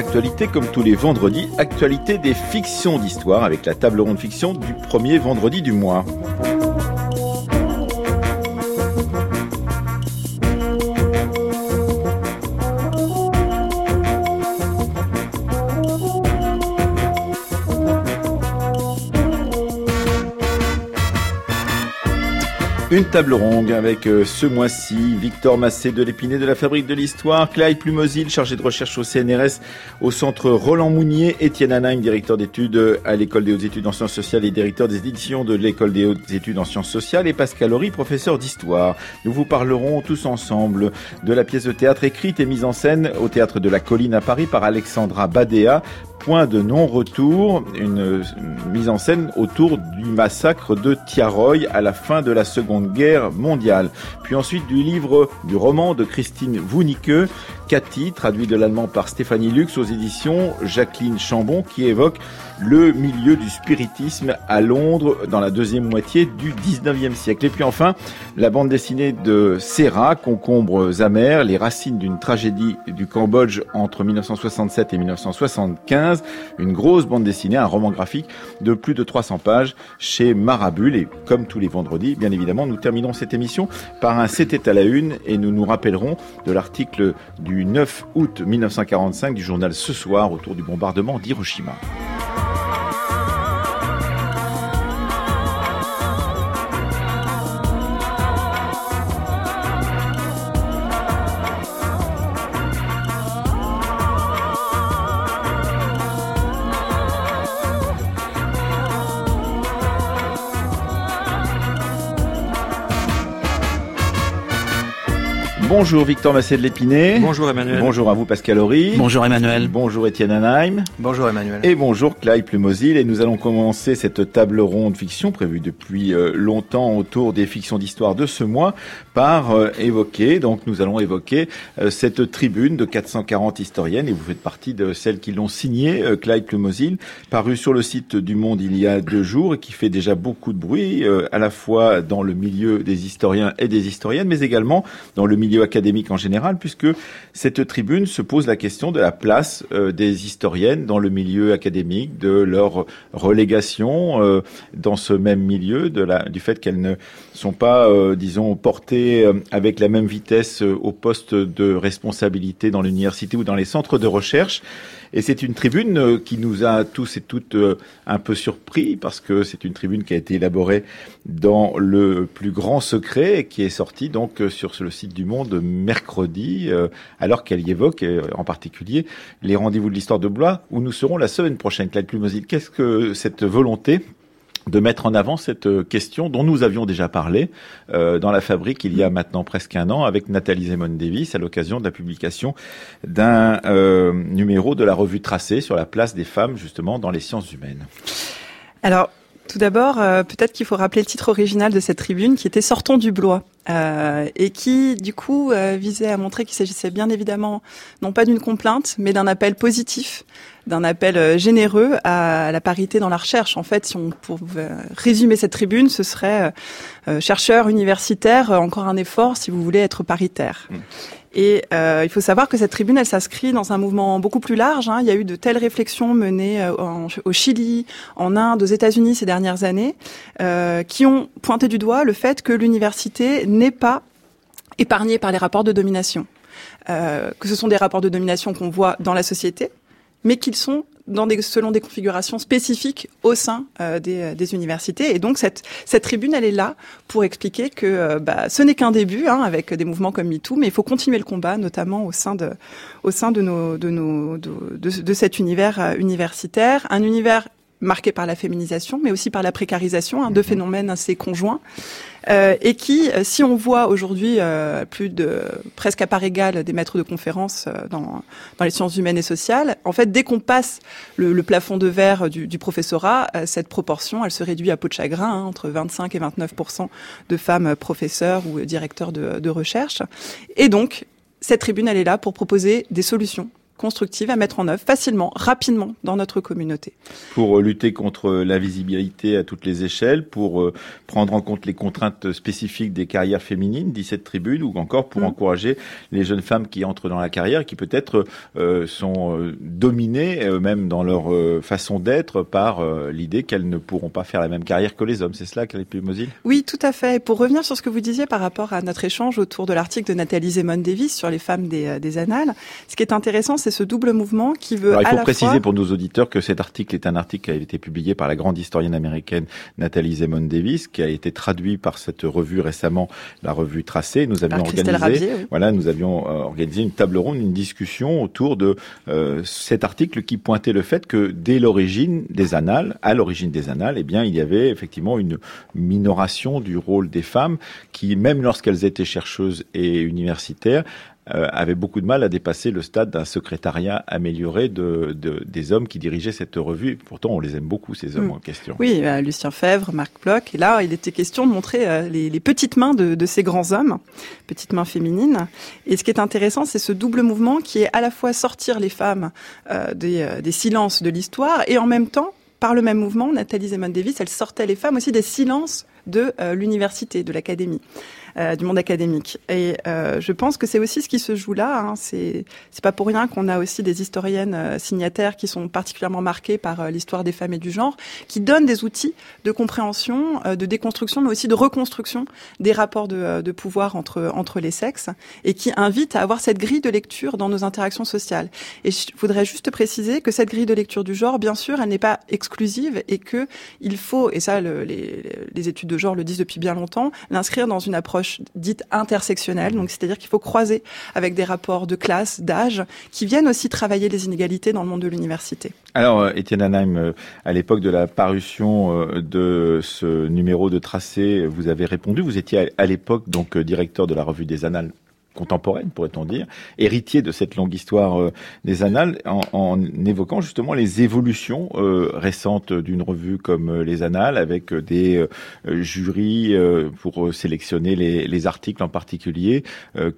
actualité comme tous les vendredis, actualité des fictions d'histoire avec la table ronde fiction du premier vendredi du mois. Une table ronde avec euh, ce mois-ci Victor Massé de l'Épinay de la Fabrique de l'Histoire, Clyde Plumosil, chargé de recherche au CNRS au centre Roland Mounier, Étienne Anaheim, directeur d'études à l'École des hautes études en sciences sociales et directeur des éditions de l'École des hautes études en sciences sociales et Pascal Horry, professeur d'histoire. Nous vous parlerons tous ensemble de la pièce de théâtre écrite et mise en scène au théâtre de la Colline à Paris par Alexandra Badea, point de non-retour, une, mise en scène autour du massacre de Tiaroy à la fin de la Seconde Guerre mondiale. Puis ensuite du livre, du roman de Christine Wunicke, Cathy, traduit de l'allemand par Stéphanie Lux aux éditions Jacqueline Chambon, qui évoque le milieu du spiritisme à Londres dans la deuxième moitié du 19e siècle. Et puis enfin, la bande dessinée de Serra, Concombres amers, les racines d'une tragédie du Cambodge entre 1967 et 1975, une grosse bande dessinée, un roman graphique de plus de 300 pages chez Marabule. Et comme tous les vendredis, bien évidemment, nous terminons cette émission par un C'était à la une et nous nous rappellerons de l'article du 9 août 1945 du journal Ce Soir autour du bombardement d'Hiroshima. Bonjour Victor Massé de l'Épinay. Bonjour Emmanuel. Bonjour à vous Pascal Horry. Bonjour Emmanuel. Bonjour Étienne Anaheim. Bonjour Emmanuel. Et bonjour Clyde Plumosil. Et nous allons commencer cette table ronde fiction prévue depuis euh, longtemps autour des fictions d'histoire de ce mois par euh, évoquer, donc nous allons évoquer euh, cette tribune de 440 historiennes et vous faites partie de celles qui l'ont signée, Clyde Plumosil, paru sur le site du Monde il y a deux jours et qui fait déjà beaucoup de bruit à la fois dans le milieu des historiens et des historiennes mais également dans le milieu académique en général, puisque cette tribune se pose la question de la place euh, des historiennes dans le milieu académique, de leur relégation euh, dans ce même milieu, de la, du fait qu'elles ne sont pas, euh, disons, portées avec la même vitesse au poste de responsabilité dans l'université ou dans les centres de recherche. Et c'est une tribune euh, qui nous a tous et toutes euh, un peu surpris parce que c'est une tribune qui a été élaborée dans le plus grand secret et qui est sortie donc euh, sur le site du Monde mercredi, alors qu'elle y évoque en particulier les rendez-vous de l'histoire de Blois où nous serons la semaine prochaine. Claude Plumosil, qu'est-ce que cette volonté de mettre en avant cette euh, question dont nous avions déjà parlé euh, dans la fabrique il y a maintenant presque un an avec Nathalie Zemon Davis à l'occasion de la publication d'un euh, numéro de la revue Tracé sur la place des femmes justement dans les sciences humaines. Alors tout d'abord, peut-être qu'il faut rappeler le titre original de cette tribune qui était Sortons du Blois. et qui, du coup, visait à montrer qu'il s'agissait bien évidemment non pas d'une complainte, mais d'un appel positif d'un appel euh, généreux à la parité dans la recherche. En fait, si on pouvait résumer cette tribune, ce serait euh, euh, chercheurs universitaires, encore un effort si vous voulez être paritaire. Mmh. Et il faut savoir que cette tribune, elle s'inscrit dans un mouvement beaucoup plus large. Hein. Il y a eu de telles réflexions menées au Chili, en Inde, aux États-Unis ces dernières années, qui ont pointé du doigt le fait que l'université n'est pas épargnée par les rapports de domination. que ce sont des rapports de domination qu'on voit dans la société, mais qu'ils sont selon des configurations spécifiques au sein euh, des, euh, des, universités. Et donc cette, cette tribune, elle est là pour expliquer que euh, bah, ce n'est qu'un début, hein, avec des mouvements comme MeToo, mais il faut continuer le combat, notamment au sein de, au sein de, de cet univers universitaire, un univers marqué par la féminisation, mais aussi par la précarisation, hein, deux phénomènes assez conjoints. Euh, et qui, euh, si on voit aujourd'hui euh, plus de presque à part égale des maîtres de conférences dans, dans les sciences humaines et sociales, en fait, dès qu'on passe le, le, plafond de verre du, du professorat, cette proportion, elle se réduit à peau de chagrin, hein, entre 25 et 29% de femmes professeurs ou directeurs de, de recherche. Et donc, cette tribune, elle est là pour proposer des solutions constructives à mettre en œuvre facilement, rapidement dans notre communauté. Pour euh, lutter contre l'invisibilité à toutes les échelles, pour euh, prendre en compte les contraintes spécifiques des carrières féminines, dit cette tribune, ou encore pour mm. encourager les jeunes femmes qui entrent dans la carrière, qui peut-être euh, sont dominées, même dans leur façon d'être, par l'idée qu'elles ne pourront pas faire la même carrière que les hommes. C'est cela, Calippe Mosile Oui, tout à fait. Et pour revenir sur ce que vous disiez par rapport à notre échange autour de l'article de Nathalie Zemon Davis sur les femmes des, des annales, ce qui est intéressant, c'est ce double mouvement qui veut. Alors, il faut préciser pour nos auditeurs que cet article est un article qui a été publié par la grande historienne américaine Nathalie Zemon Davis, qui a été traduit par cette revue récemment, la revue Tracée. Nous avions organisé, voilà, nous avions euh, organisé une table ronde, une discussion autour de euh, cet article qui pointait le fait que dès l'origine des annales, à l'origine des annales, eh bien, il y avait effectivement une minoration du rôle des femmes qui, même lorsqu'elles étaient chercheuses et universitaires, avait beaucoup de mal à dépasser le stade d'un secrétariat amélioré de, de, des hommes qui dirigeaient cette revue. Pourtant, on les aime beaucoup, ces hommes mm. en question. Oui, euh, Lucien Fèvre, Marc Bloch. Et là, il était question de montrer euh, les, les, petites mains de, de, ces grands hommes, petites mains féminines. Et ce qui est intéressant, c'est ce double mouvement qui est à la fois sortir les femmes des, des silences de l'histoire et en même temps par le même mouvement, Nathalie Zeman-Davis, elle sortait les femmes aussi des silences de l'université, de l'académie. Euh, du monde académique. Et euh, je pense que c'est aussi ce qui se joue là. Hein. C'est c'est pas pour rien qu'on a aussi des historiennes euh, signataires qui sont particulièrement marquées par l'histoire des femmes et du genre, qui donnent des outils de compréhension, de déconstruction, mais aussi de reconstruction des rapports de, de pouvoir entre entre les sexes, et qui invitent à avoir cette grille de lecture dans nos interactions sociales. Et je voudrais juste préciser que cette grille de lecture du genre, bien sûr, elle n'est pas exclusive et que il faut, et ça le, les, les études de genre le disent depuis bien longtemps, l'inscrire dans une approche dite intersectionnelle, donc c'est-à-dire qu'il faut croiser avec des rapports de classe, d'âge, qui viennent aussi travailler les inégalités dans le monde de l'université. Alors, euh, Étienne Anheim, euh, à l'époque de la parution euh, de ce numéro de tracé, vous avez répondu. Vous étiez à l'époque donc directeur de la revue des Annales contemporaine, pourrait-on dire, héritier de cette longue histoire euh, des annales, en, en, évoquant justement les évolutions euh, récentes d'une revue comme euh, les annales, avec des jurys pour sélectionner les, les, articles en particulier,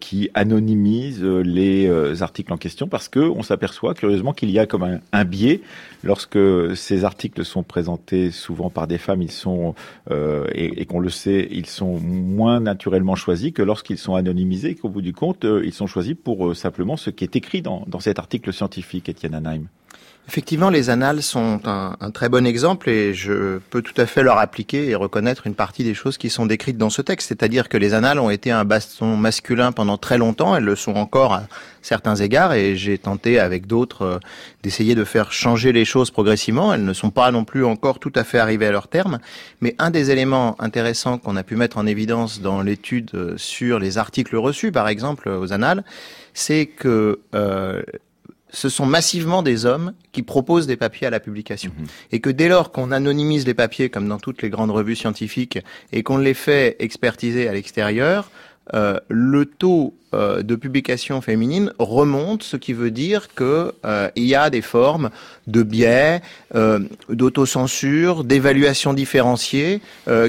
qui anonymisent les articles en question, parce que on s'aperçoit curieusement qu'il y a comme un, un, biais. Lorsque ces articles sont présentés souvent par des femmes, ils sont et, et qu'on le sait, ils sont moins naturellement choisis que lorsqu'ils sont anonymisés, qu'au bout du compte, euh, ils sont choisis pour euh, simplement ce qui est écrit dans, cet article scientifique, Étienne Anheim. Effectivement, les annales sont un, très bon exemple et je peux tout à fait leur appliquer et reconnaître une partie des choses qui sont décrites dans ce texte. C'est-à-dire que les annales ont été un baston masculin pendant très longtemps, elles le sont encore à certains égards et j'ai tenté avec d'autres euh, d'essayer de faire changer les choses progressivement. Elles ne sont pas non plus encore tout à fait arrivées à leur terme, mais un des éléments intéressants qu'on a pu mettre en évidence dans l'étude euh, sur les articles reçus, par exemple, aux annales, c'est que euh, ce sont massivement des hommes qui proposent des papiers à la publication. Et que dès lors qu'on anonymise les papiers, comme dans toutes les grandes revues scientifiques, et qu'on les fait expertiser à l'extérieur, euh, le taux euh, de publication féminine remonte, ce qui veut dire que euh, y a des formes de biais, euh, d'autocensure, d'évaluation différenciée,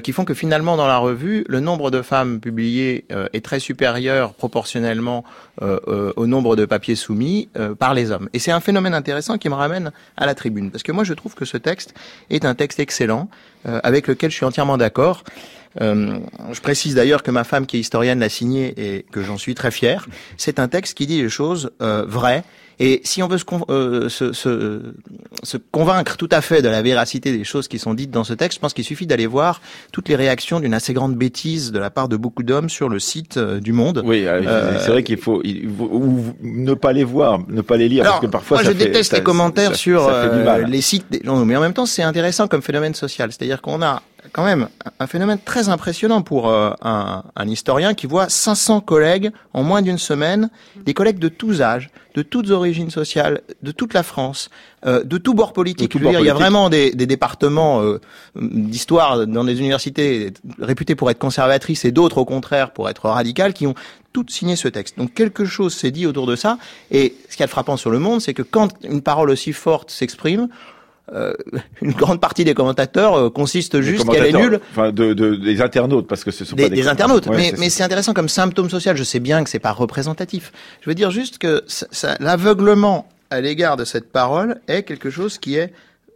qui font que finalement dans la revue, le nombre de femmes publiées est très supérieur proportionnellement au nombre de papiers soumis par les hommes. Et c'est un phénomène intéressant qui me ramène à la tribune, parce que moi je trouve que ce texte est un texte excellent, avec lequel je suis entièrement d'accord. Euh, je précise d'ailleurs que ma femme, qui est historienne, l'a signé et que j'en suis très fier. C'est un texte qui dit les choses euh, vraies. Et si on veut se, euh, se, se, se, convaincre tout à fait de la véracité des choses qui sont dites dans ce texte, je pense qu'il suffit d'aller voir toutes les réactions d'une assez grande bêtise de la part de beaucoup d'hommes sur le site euh, du Monde. Oui, c'est vrai qu'il faut, ne pas les voir, ne pas les lire, parce que parfois moi je déteste les commentaires sur les sites des gens, mais en même temps c'est intéressant comme phénomène social, c'est-à-dire qu'on a quand même un phénomène très impressionnant pour euh, un, un, historien qui voit 500 collègues en moins d'une semaine, des collègues de tous âges, de toutes origines sociales, de toute la France, euh, de tous bords politiques. il y a vraiment des, des départements euh, d'histoire dans des universités réputés pour être conservatrices et d'autres au contraire pour être radicales qui ont toutes signé ce texte. Donc quelque chose s'est dit autour de ça. Et ce qui est frappant sur le monde, c'est que quand une parole aussi forte s'exprime, euh, une grande partie des commentateurs euh, consiste juste qu'elle est nulle. Enfin, de, de, des internautes, parce que ce sont des, pas des, internautes. mais, mais c'est intéressant comme symptôme social. Je sais bien que c'est pas représentatif. Je veux dire juste que l'aveuglement à l'égard de cette parole est quelque chose qui est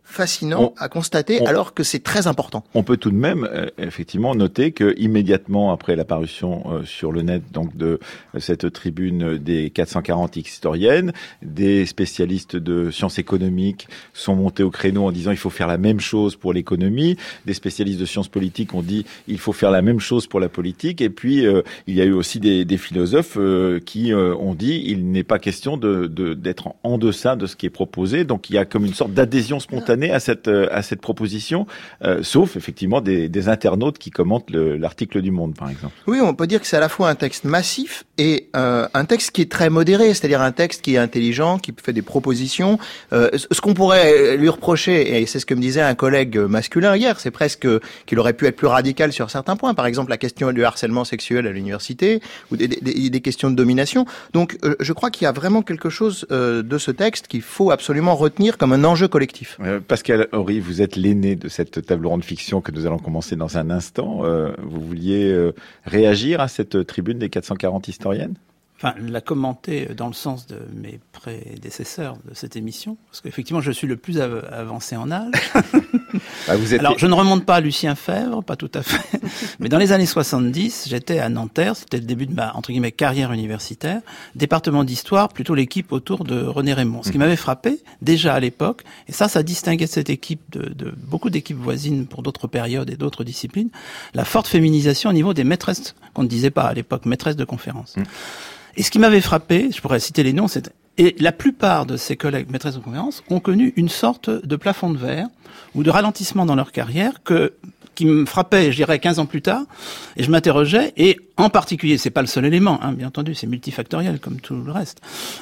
fascinant à constater, alors que c'est très important. On peut tout de même euh, effectivement noter que immédiatement après l'apparition euh, sur le net donc de euh, cette tribune des 440 historiennes, des spécialistes de sciences économiques sont montés au créneau en disant il faut faire la même chose pour l'économie, des spécialistes de sciences politiques ont dit il faut faire la même chose pour la politique, et puis il y a eu aussi des, des philosophes qui ont dit il n'est pas question de d'être en deçà de ce qui est proposé, donc il y a comme une sorte d'adhésion spontanée à cette euh, à cette proposition, euh, sauf effectivement des, des, internautes qui commentent l'article du Monde, par exemple. Oui, on peut dire que c'est à la fois un texte massif et euh, un texte qui est très modéré, c'est-à-dire un texte qui est intelligent, qui fait des propositions. Euh, ce qu'on pourrait lui reprocher, et c'est ce que me disait un collègue masculin hier, c'est presque qu'il aurait pu être plus radical sur certains points, par exemple la question du harcèlement sexuel à l'université ou des, des, des, questions de domination. Donc, je crois qu'il y a vraiment quelque chose de ce texte qu'il faut absolument retenir comme un enjeu collectif. Pascal Horry, vous êtes l'aîné de cette table ronde fiction que nous allons commencer dans un instant. Euh, vous vouliez euh, réagir à cette tribune des 440 historiennes? Enfin, la commenter dans le sens de mes prédécesseurs de cette émission, parce qu'effectivement, je suis le plus avancé en âge. Ah, vous êtes... Alors, je ne remonte pas à Lucien Fèvre, pas tout à fait, mais dans les années 70, j'étais à Nanterre, c'était le début de ma, entre guillemets, carrière universitaire, département d'histoire, plutôt l'équipe autour de René Raymond. Ce qui mmh. m'avait frappé, déjà à l'époque, et ça, ça distinguait cette équipe de, de beaucoup d'équipes voisines pour d'autres périodes et d'autres disciplines, la forte féminisation au niveau des maîtresses, qu'on ne disait pas à l'époque, maîtresses de conférences. Mmh. Et ce qui m'avait frappé, je pourrais citer les noms, c'est et la plupart de ces collègues maîtresses de conférences ont connu une sorte de plafond de verre ou de ralentissement dans leur carrière que qui me frappait, je dirais, 15 ans plus tard, et je m'interrogeais, et en particulier, c'est pas le seul élément, hein, bien entendu, c'est multifactoriel comme tout le reste.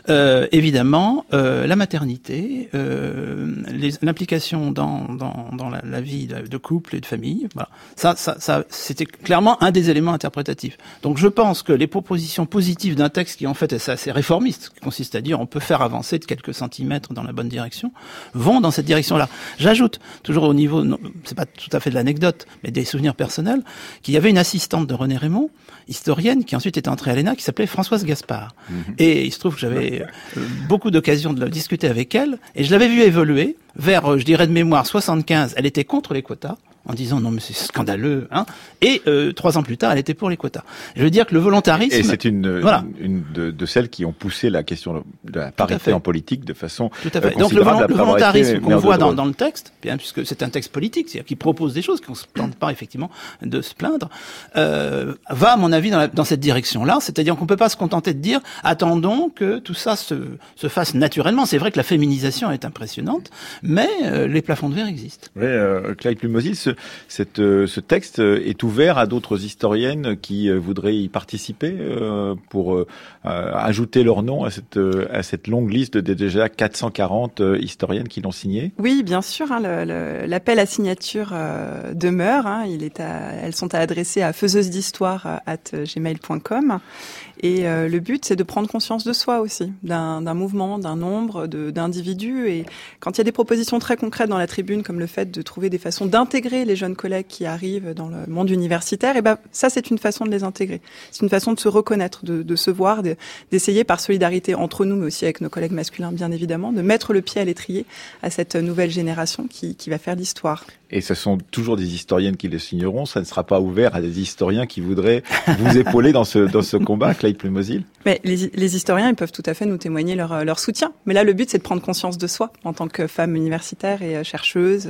Euh, évidemment, euh, la maternité, euh, l'implication dans, dans, dans la, vie de, couple et de famille, voilà. Ça, ça, ça c'était clairement un des éléments interprétatifs. Donc, je pense que les propositions positives d'un texte qui en fait est assez réformiste, qui consiste à dire on peut faire avancer de quelques centimètres dans la bonne direction, vont dans cette direction-là. J'ajoute toujours au niveau, c'est pas tout à fait de l'anecdote, mais des souvenirs personnels, qu'il y avait une assistante de René Raymond, historienne, qui ensuite était entrée à l'ENA, qui s'appelait Françoise Gaspard. Mhm. Et il se trouve que j'avais euh, beaucoup d'occasions de discuter avec elle, et je l'avais vue évoluer vers, euh, je dirais de mémoire, 75. Elle était contre les quotas en disant non mais c'est scandaleux. Hein et euh, trois ans plus tard, elle était pour les quotas. Je veux dire que le volontarisme. Et c'est une, une, de, de, celles qui ont poussé la question de la parité en politique de façon. Tout à fait. Donc le, volontarisme qu'on voit dans, dans, le texte, bien puisque c'est un texte politique, c'est-à-dire qui propose des choses, qu'on ne se plante pas effectivement de se plaindre, euh, va à mon avis dans, la, dans cette direction-là. C'est-à-dire qu'on peut pas se contenter de dire attendons que tout ça se, se fasse naturellement. C'est vrai que la féminisation est impressionnante, mais euh, les plafonds de verre existent. Oui, euh, Claude Plumosil, cette, euh, ce texte est ouvert à d'autres historiennes qui euh, voudraient y participer euh, pour ajouter leur nom à cette, à cette longue liste de déjà 440 historiennes qui l'ont signé Oui, bien sûr. Hein, L'appel à signature demeure. Hein, il est à, elles sont à adresser à faiseuse d'histoire at gmail.com. Et euh, le but, c'est de prendre conscience de soi aussi, d'un mouvement, d'un nombre d'individus. Et quand il y a des propositions très concrètes dans la tribune, comme le fait de trouver des façons d'intégrer les jeunes collègues qui arrivent dans le monde universitaire, et ben ça, c'est une façon de les intégrer. C'est une façon de se reconnaître, de, de se voir, d'essayer par solidarité entre nous, mais aussi avec nos collègues masculins, bien évidemment, de mettre le pied à l'étrier à cette nouvelle génération qui, qui va faire l'histoire. Et ce sont toujours des historiennes qui le signeront. Ça ne sera pas ouvert à des historiens qui voudraient vous épauler dans ce dans ce combat, Clyde Plumosil. Mais les, les, historiens, ils peuvent tout à fait nous témoigner leur, leur soutien. Mais là, le but, c'est de prendre conscience de soi en tant que femme universitaire et chercheuse.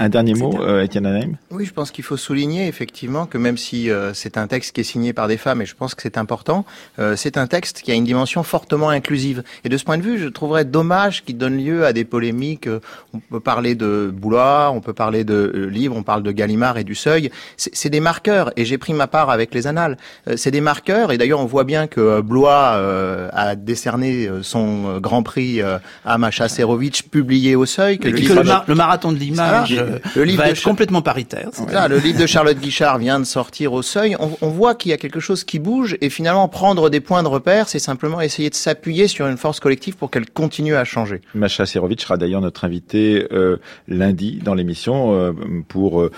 Un dernier mot, euh, Étienne Anaïm Oui, je pense qu'il faut souligner effectivement que même si euh, c'est un texte qui est signé par des femmes, et je pense que c'est important, euh, c'est un texte qui a une dimension fortement inclusive. Et de ce point de vue, je trouverais dommage qu'il donne lieu à des polémiques. On peut parler de Boulois, on peut parler de livres, on parle de Gallimard et du Seuil. C'est des marqueurs, et j'ai pris ma part avec les annales. c'est des marqueurs, et d'ailleurs on voit bien que Blois a décerné son Grand Prix à Macha Serovitch, publié au Seuil. Que le, le, marathon de l'image le livre va être complètement paritaire. Ça, le livre de Charlotte Guichard vient de sortir au seuil. On, on voit qu'il y a quelque chose qui bouge et finalement prendre des points de repère, c'est simplement essayer de s'appuyer sur une force collective pour qu'elle continue à changer. Macha Serovic sera d'ailleurs notre invité euh, lundi dans l'émission euh, pour euh,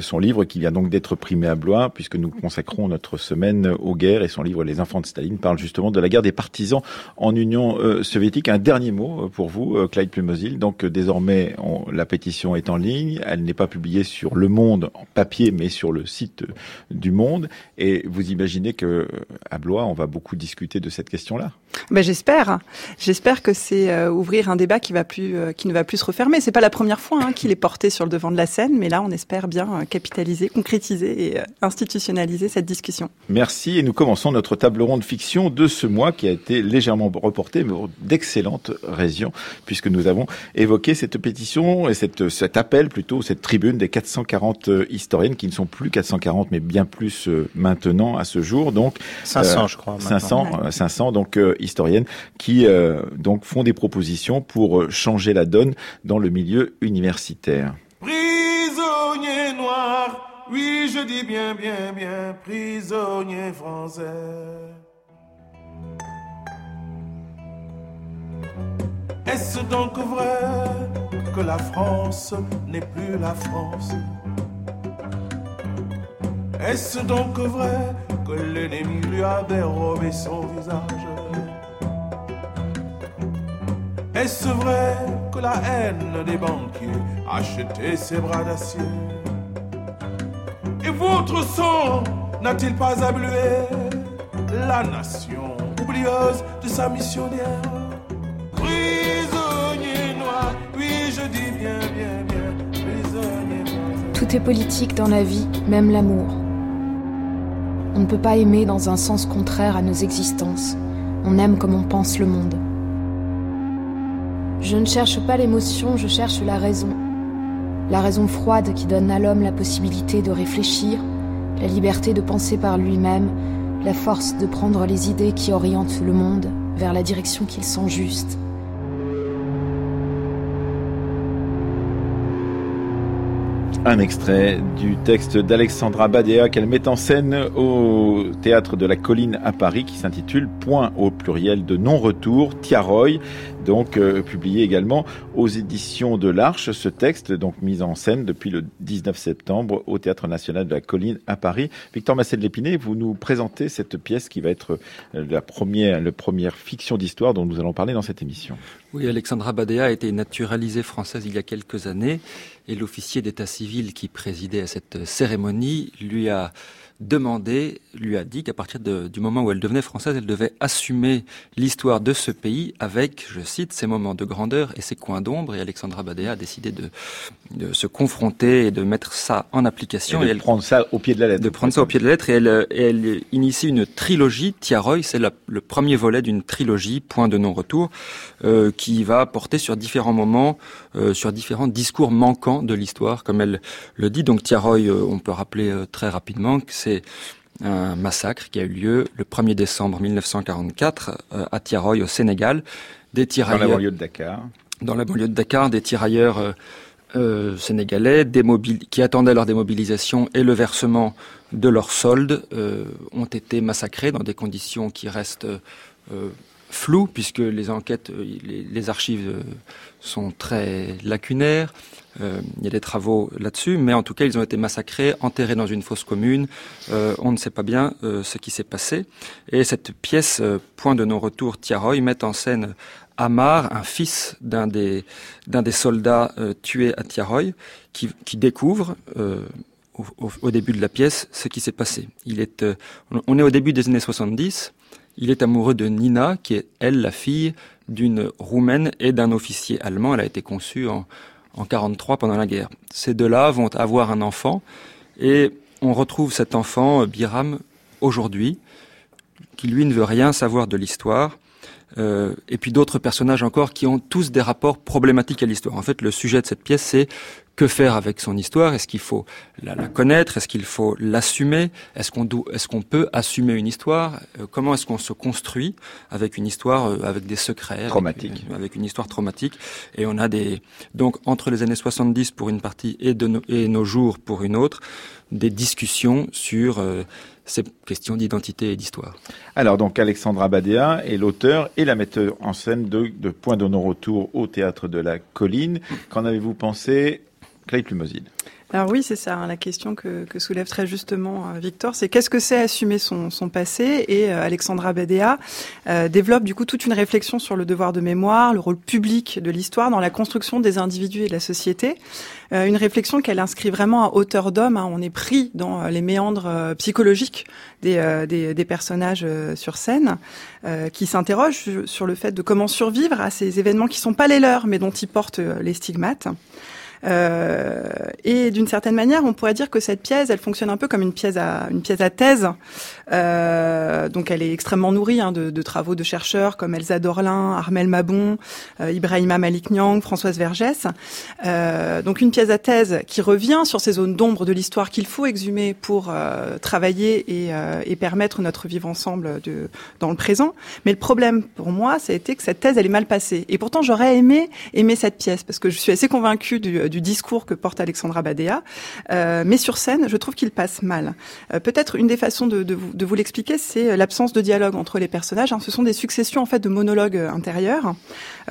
son livre qui vient donc d'être primé à Blois, puisque nous consacrons notre semaine aux guerres et son livre Les enfants de Staline parle justement de la guerre des partisans en Union soviétique. Un dernier mot pour vous, Clyde Plumosil. Donc désormais, la pétition est en ligne. Elle n'est pas publiée sur Le Monde en papier, mais sur le site du Monde. Et vous imaginez que à Blois, on va beaucoup discuter de cette question-là. Ben j'espère. J'espère que c'est euh, ouvrir un débat qui va plus, euh, qui ne va plus se refermer. C'est pas la première fois hein, qu'il est porté sur le devant de la scène, mais là, on espère bien euh, capitaliser, concrétiser et institutionnaliser cette discussion. Merci et nous commençons notre table ronde fiction de ce mois qui a été légèrement reporté, mais d'excellentes raisons, puisque nous avons évoqué cette pétition et cette, cet appel plutôt, cette tribune des 440 historiennes qui ne sont plus 440, mais bien plus maintenant à ce jour. Donc 500, je crois. 500, 500 donc historiennes qui donc font des propositions pour euh, changer la donne dans le milieu universitaire. Prisonnier noir, oui je dis bien bien bien prisonnier français. Est-ce donc vrai que la France n'est plus la France. Est-ce donc vrai que l'ennemi lui a dérobé son visage? Est-ce vrai que la haine des banquiers a acheté ses bras d'acier? Et votre sang n'a-t-il pas ablué? La nation oublieuse de sa missionnaire Tout est politique dans la vie, même l'amour. On ne peut pas aimer dans un sens contraire à nos existences. On aime comme on pense le monde. Je ne cherche pas l'émotion, je cherche la raison. La raison froide qui donne à l'homme la possibilité de réfléchir, la liberté de penser par lui-même, la force de prendre les idées qui orientent le monde vers la direction qu'il sent juste. Un extrait du texte d'Alexandra Badea qu'elle met en scène au théâtre de la Colline à Paris qui s'intitule Point au pluriel de non-retour, Tiaroy, donc euh, publié également aux éditions de l'Arche. Ce texte, donc mis en scène depuis le 19 septembre au Théâtre National de la Colline à Paris. Victor Massel Lépinay, vous nous présentez cette pièce qui va être euh, la première, la première fiction d'histoire dont nous allons parler dans cette émission. Oui, Alexandra Badea a été naturalisée française il y a quelques années et l'officier d'état civil qui présidait à cette cérémonie lui a demandé, lui a dit qu'à partir du moment où elle devenait française, elle devait assumer l'histoire de ce pays avec, je cite, ses moments de grandeur et ses coins d'ombre. Et Alexandra Badea a décidé de, de, se confronter et de mettre ça en application. Et de prendre ça au pied de la lettre. De prendre ça au pied de la lettre. Et elle, elle initie une trilogie. Tiaroy, c'est le premier volet d'une trilogie, Point de non-retour, euh, qui va porter sur différents moments, euh, sur différents discours manquants de l'histoire, comme elle le dit. Donc Tiaroy, euh, on peut rappeler très rapidement que c'est un massacre qui a eu lieu le 1er décembre 1944 euh, à Tiaroy au Sénégal. Des tirailleurs, dans la banlieue de Dakar. Dans la banlieue de Dakar, des tirailleurs euh, euh sénégalais qui attendaient leur démobilisation et le versement de leurs soldes ont été massacrés dans des conditions qui restent floues puisque les enquêtes, les, les archives sont très lacunaires. Euh, il y a des travaux là-dessus, mais en tout cas, ils ont été massacrés, enterrés dans une fosse commune. Euh, on ne sait pas bien euh, ce qui s'est passé. Et cette pièce, Point de non-retour, Tiaroy, met en scène Amar, un fils d'un des, soldats tués à Tiaroy, qui, qui découvre au, au, début de la pièce ce qui s'est passé. Il est, on est au début des années 70. Il est amoureux de Nina, qui est, elle, la fille d'une roumaine et d'un officier allemand. Elle a été conçue en, en 43 pendant la guerre. Ces deux-là vont avoir un enfant et on retrouve cet enfant, euh, Biram, aujourd'hui, qui lui ne veut rien savoir de l'histoire. euh, et puis d'autres personnages encore qui ont tous des rapports problématiques à l'histoire. En fait, le sujet de cette pièce, c'est que faire avec son histoire? Est-ce qu'il faut la, connaître? Est-ce qu'il faut l'assumer? Est-ce qu'on peut assumer une histoire? Euh, Comment est-ce qu'on se construit avec une histoire euh, avec des secrets traumatiques avec, une histoire traumatique? Et on a des donc entre les années 70 pour une partie et de et nos jours pour une autre des discussions sur ces questions d'identité et d'histoire. Alors donc Alexandra Badea est l'auteur et la metteur en scène de, de Point de non-retour au théâtre de la Colline. Qu'en avez-vous pensé, Alors oui, c'est ça, hein, la question que, que, soulève très justement euh, Victor, c'est qu'est-ce que c'est assumer son, son passé Et euh, Alexandra Badea euh, développe du coup toute une réflexion sur le devoir de mémoire, le rôle public de l'histoire dans la construction des individus et de la société. une réflexion qu'elle inscrit vraiment à hauteur d'homme. Hein. on est pris dans les méandres psychologiques des, des, des personnages sur scène, qui s'interrogent sur le fait de comment survivre à ces événements qui sont pas les leurs, mais dont ils portent les stigmates. Euh, et d'une certaine manière, on pourrait dire que cette pièce, elle fonctionne un peu comme une pièce à une pièce à thèse. Euh, donc, elle est extrêmement nourrie hein, de, de, travaux de chercheurs comme Elsa Dorlin, Armel Mabon, euh, Ibrahima Malik Nyang, Françoise Vergès. Donc, une pièce à thèse qui revient sur ces zones d'ombre de l'histoire qu'il faut exhumer pour travailler et, et, permettre notre vivre ensemble de, dans le présent. Mais le problème pour moi, ça a été que cette thèse, elle est mal passée. Et pourtant, j'aurais aimé aimer cette pièce parce que je suis assez convaincue du, du discours que porte Alexandra Badea. Euh, mais sur scène, je trouve qu'il passe mal. Euh, peut-être une des façons de, de vous, de vous l'expliquer, c'est l'absence de dialogue entre les personnages. Hein. Ce sont des successions en fait de monologues intérieurs.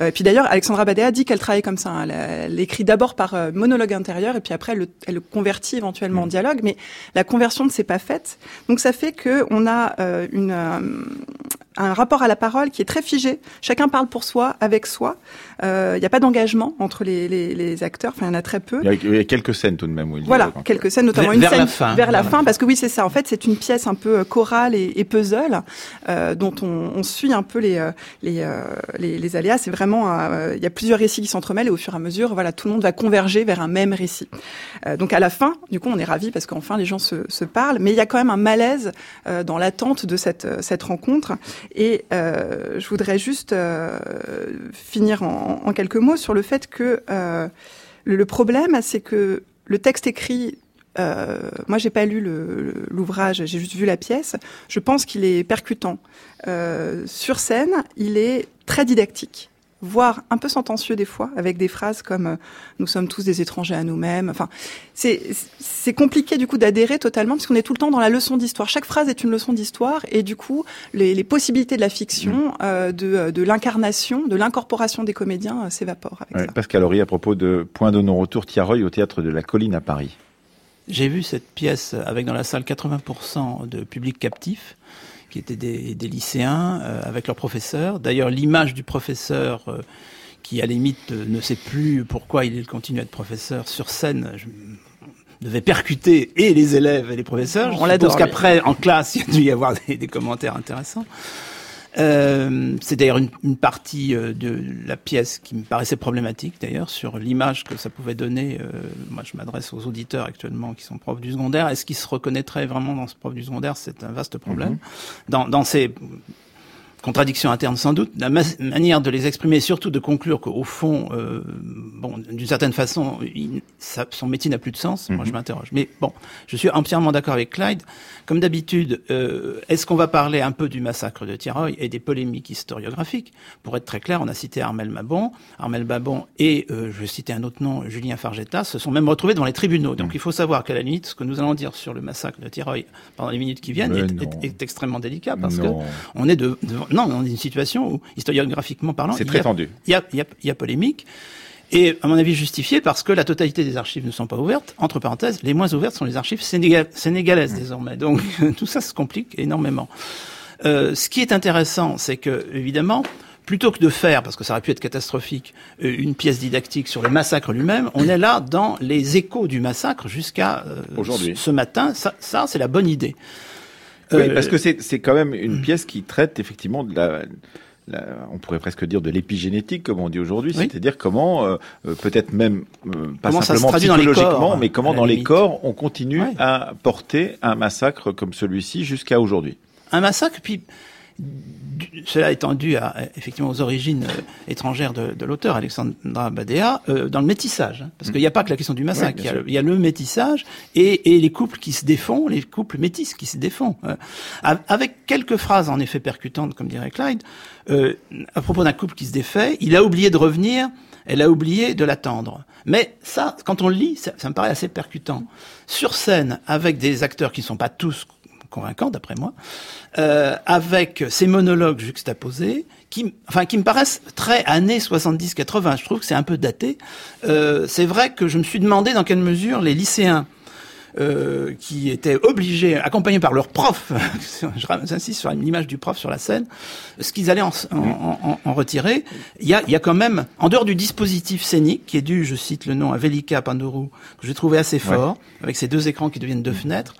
Euh, et puis d'ailleurs, Alexandra Badea dit qu'elle travaille comme ça. Hein. Elle, écrit d'abord par monologue intérieur et puis après elle le, elle le convertit éventuellement en dialogue. Mais la conversion ne s'est pas faite. Donc ça fait que on a une un rapport à la parole qui est très figé. Chacun parle pour soi, avec soi. Il euh, n'y a pas d'engagement entre les, les, les, acteurs. Enfin, il y en a très peu. Il y a, quelques scènes tout de même. voilà, quelques scènes, notamment une scène la fin, vers la fin, parce que oui, c'est ça. En fait, c'est une pièce un peu euh, chorale et, et puzzle euh, dont on, on, suit un peu les euh, les, les, les aléas. C'est vraiment, il y a plusieurs récits qui s'entremêlent et au fur et à mesure, voilà, tout le monde va converger vers un même récit. donc à la fin, du coup, on est ravis parce qu'enfin les gens se, se parlent, mais il y a quand même un malaise dans l'attente de cette cette rencontre. Et euh, je voudrais juste euh, finir en, en, quelques mots sur le fait que euh, le, le, problème, c'est que le texte écrit euh, moi, j'ai pas lu l'ouvrage, j'ai juste vu la pièce. Je pense qu'il est percutant. Euh, sur scène, il est très didactique voire un peu sentencieux des fois, avec des phrases comme euh, nous sommes tous des étrangers à nous-mêmes. Enfin, c'est compliqué du coup d'adhérer totalement parce qu'on est tout le temps dans la leçon d'histoire. Chaque phrase est une leçon d'histoire et du coup, les, les possibilités de la fiction, mmh. euh, de, de l'incarnation, de l'incorporation des comédiens euh, s'évaporent. Ouais, Pascal Horry à propos de Point de non-retour Tiaroy au théâtre de la Colline à Paris. J'ai vu cette pièce avec dans la salle 80% de public captif qui étaient des, des lycéens euh, avec leurs professeurs. D'ailleurs, l'image du professeur euh, qui, à la limite, euh, ne sait plus pourquoi il continue à être professeur sur scène, je, devait percuter et les élèves et les professeurs. On l'adore. Parce qu'après, en classe, il y a dû y avoir des, des commentaires intéressants. Euh, c'est d'ailleurs une, une, partie euh, de la pièce qui me paraissait problématique d'ailleurs sur l'image que ça pouvait donner. Euh, moi, je m'adresse aux auditeurs actuellement qui sont profs du secondaire. Est-ce qu'ils se reconnaîtraient vraiment dans ce prof du secondaire? C'est un vaste problème. Mm -hmm. Dans, dans ces contradictions internes sans doute, la manière de les exprimer, et surtout de conclure qu'au fond, euh, bon, d'une certaine façon, il, ça, son métier n'a plus de sens. Mm -hmm. Moi, je mhm. m'interroge. Mais bon, je suis entièrement d'accord avec Clyde. Comme d'habitude, euh, est-ce qu'on va parler un peu du massacre de Tiroy et des polémiques historiographiques? Pour être très clair, on a cité Armel Mabon. Armel Mabon et, euh, je vais citer un autre nom, Julien Fargetta, se sont même retrouvés devant les tribunaux. Donc, mm -hmm. il faut savoir qu'à la limite, ce que nous allons dire sur le massacre de Tiroy pendant les minutes qui viennent est, est, est, extrêmement délicat parce non. que on est de, de non, on est dans une situation où, historiographiquement parlant, c'est très tendu. Il y a, il y a, il y a polémique. Et à mon avis justifié parce que la totalité des archives ne sont pas ouvertes. Entre parenthèses, les moins ouvertes sont les archives sénégal sénégalaises mmh. désormais. Donc tout ça se complique énormément. Euh, ce qui est intéressant, c'est que évidemment, plutôt que de faire, parce que ça aurait pu être catastrophique, euh, une pièce didactique sur le massacre lui-même, on est là dans les échos du massacre jusqu'à euh, aujourd'hui. Ce matin. Ça, ça c'est la bonne idée. Oui, parce que c'est quand même une pièce qui traite effectivement de la, la on pourrait presque dire de l'épigénétique, comme on dit aujourd'hui, oui. c'est-à-dire comment, euh, peut-être même euh, pas comment simplement psychologiquement, corps, mais comment dans les corps on continue ouais. à porter un massacre comme celui-ci jusqu'à aujourd'hui. Un massacre, puis cela étant dû à, effectivement aux origines euh, étrangères de, de l'auteur, Alexandra Badea, euh, dans le métissage. Hein. parce qu'il n'y a pas que la question du massacre, il, y a, il, y a, le métissage et, et, les couples qui se défont, les couples métis qui se défont. Euh, avec quelques phrases en effet percutantes, comme dirait Clyde, euh, à propos d'un couple qui se défait, il a oublié de revenir, elle a oublié de l'attendre. Mais ça, quand on le lit, ça, ça me paraît assez percutant. Sur scène, avec des acteurs qui ne sont pas tous convaincant d'après moi, euh, avec ces monologues juxtaposés, qui, me paraissent très années 70-80. Je trouve que c'est un peu daté. Euh, c'est vrai que je me suis demandé dans quelle mesure les lycéens euh, qui étaient obligés, accompagnés par leur prof, j'insiste sur l'image du prof sur la scène, ce qu'ils allaient en, en, en, retirer. Il y, a, il y a quand même, en dehors du dispositif scénique, qui est dû, je cite le nom, à Velika Pandorou, que j'ai trouvé assez fort, avec ces deux écrans qui deviennent deux fenêtres,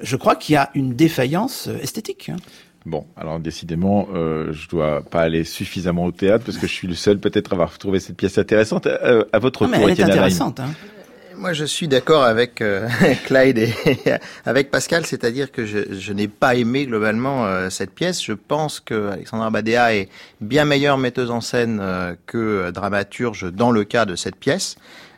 je crois qu'il y a une défaillance euh, esthétique. Hein. Bon, alors décidément, euh, je dois pas aller suffisamment au théâtre parce que je suis le seul peut-être à avoir trouvé cette pièce intéressante. Euh, à votre non, mais elle est intéressante. Hein. Moi, je suis d'accord avec euh, Clyde et avec Pascal, c'est-à-dire que je, n'ai pas aimé globalement euh, cette pièce. Je pense que Alexandra Badea est bien meilleure metteuse en scène que dramaturge dans le cas de cette pièce.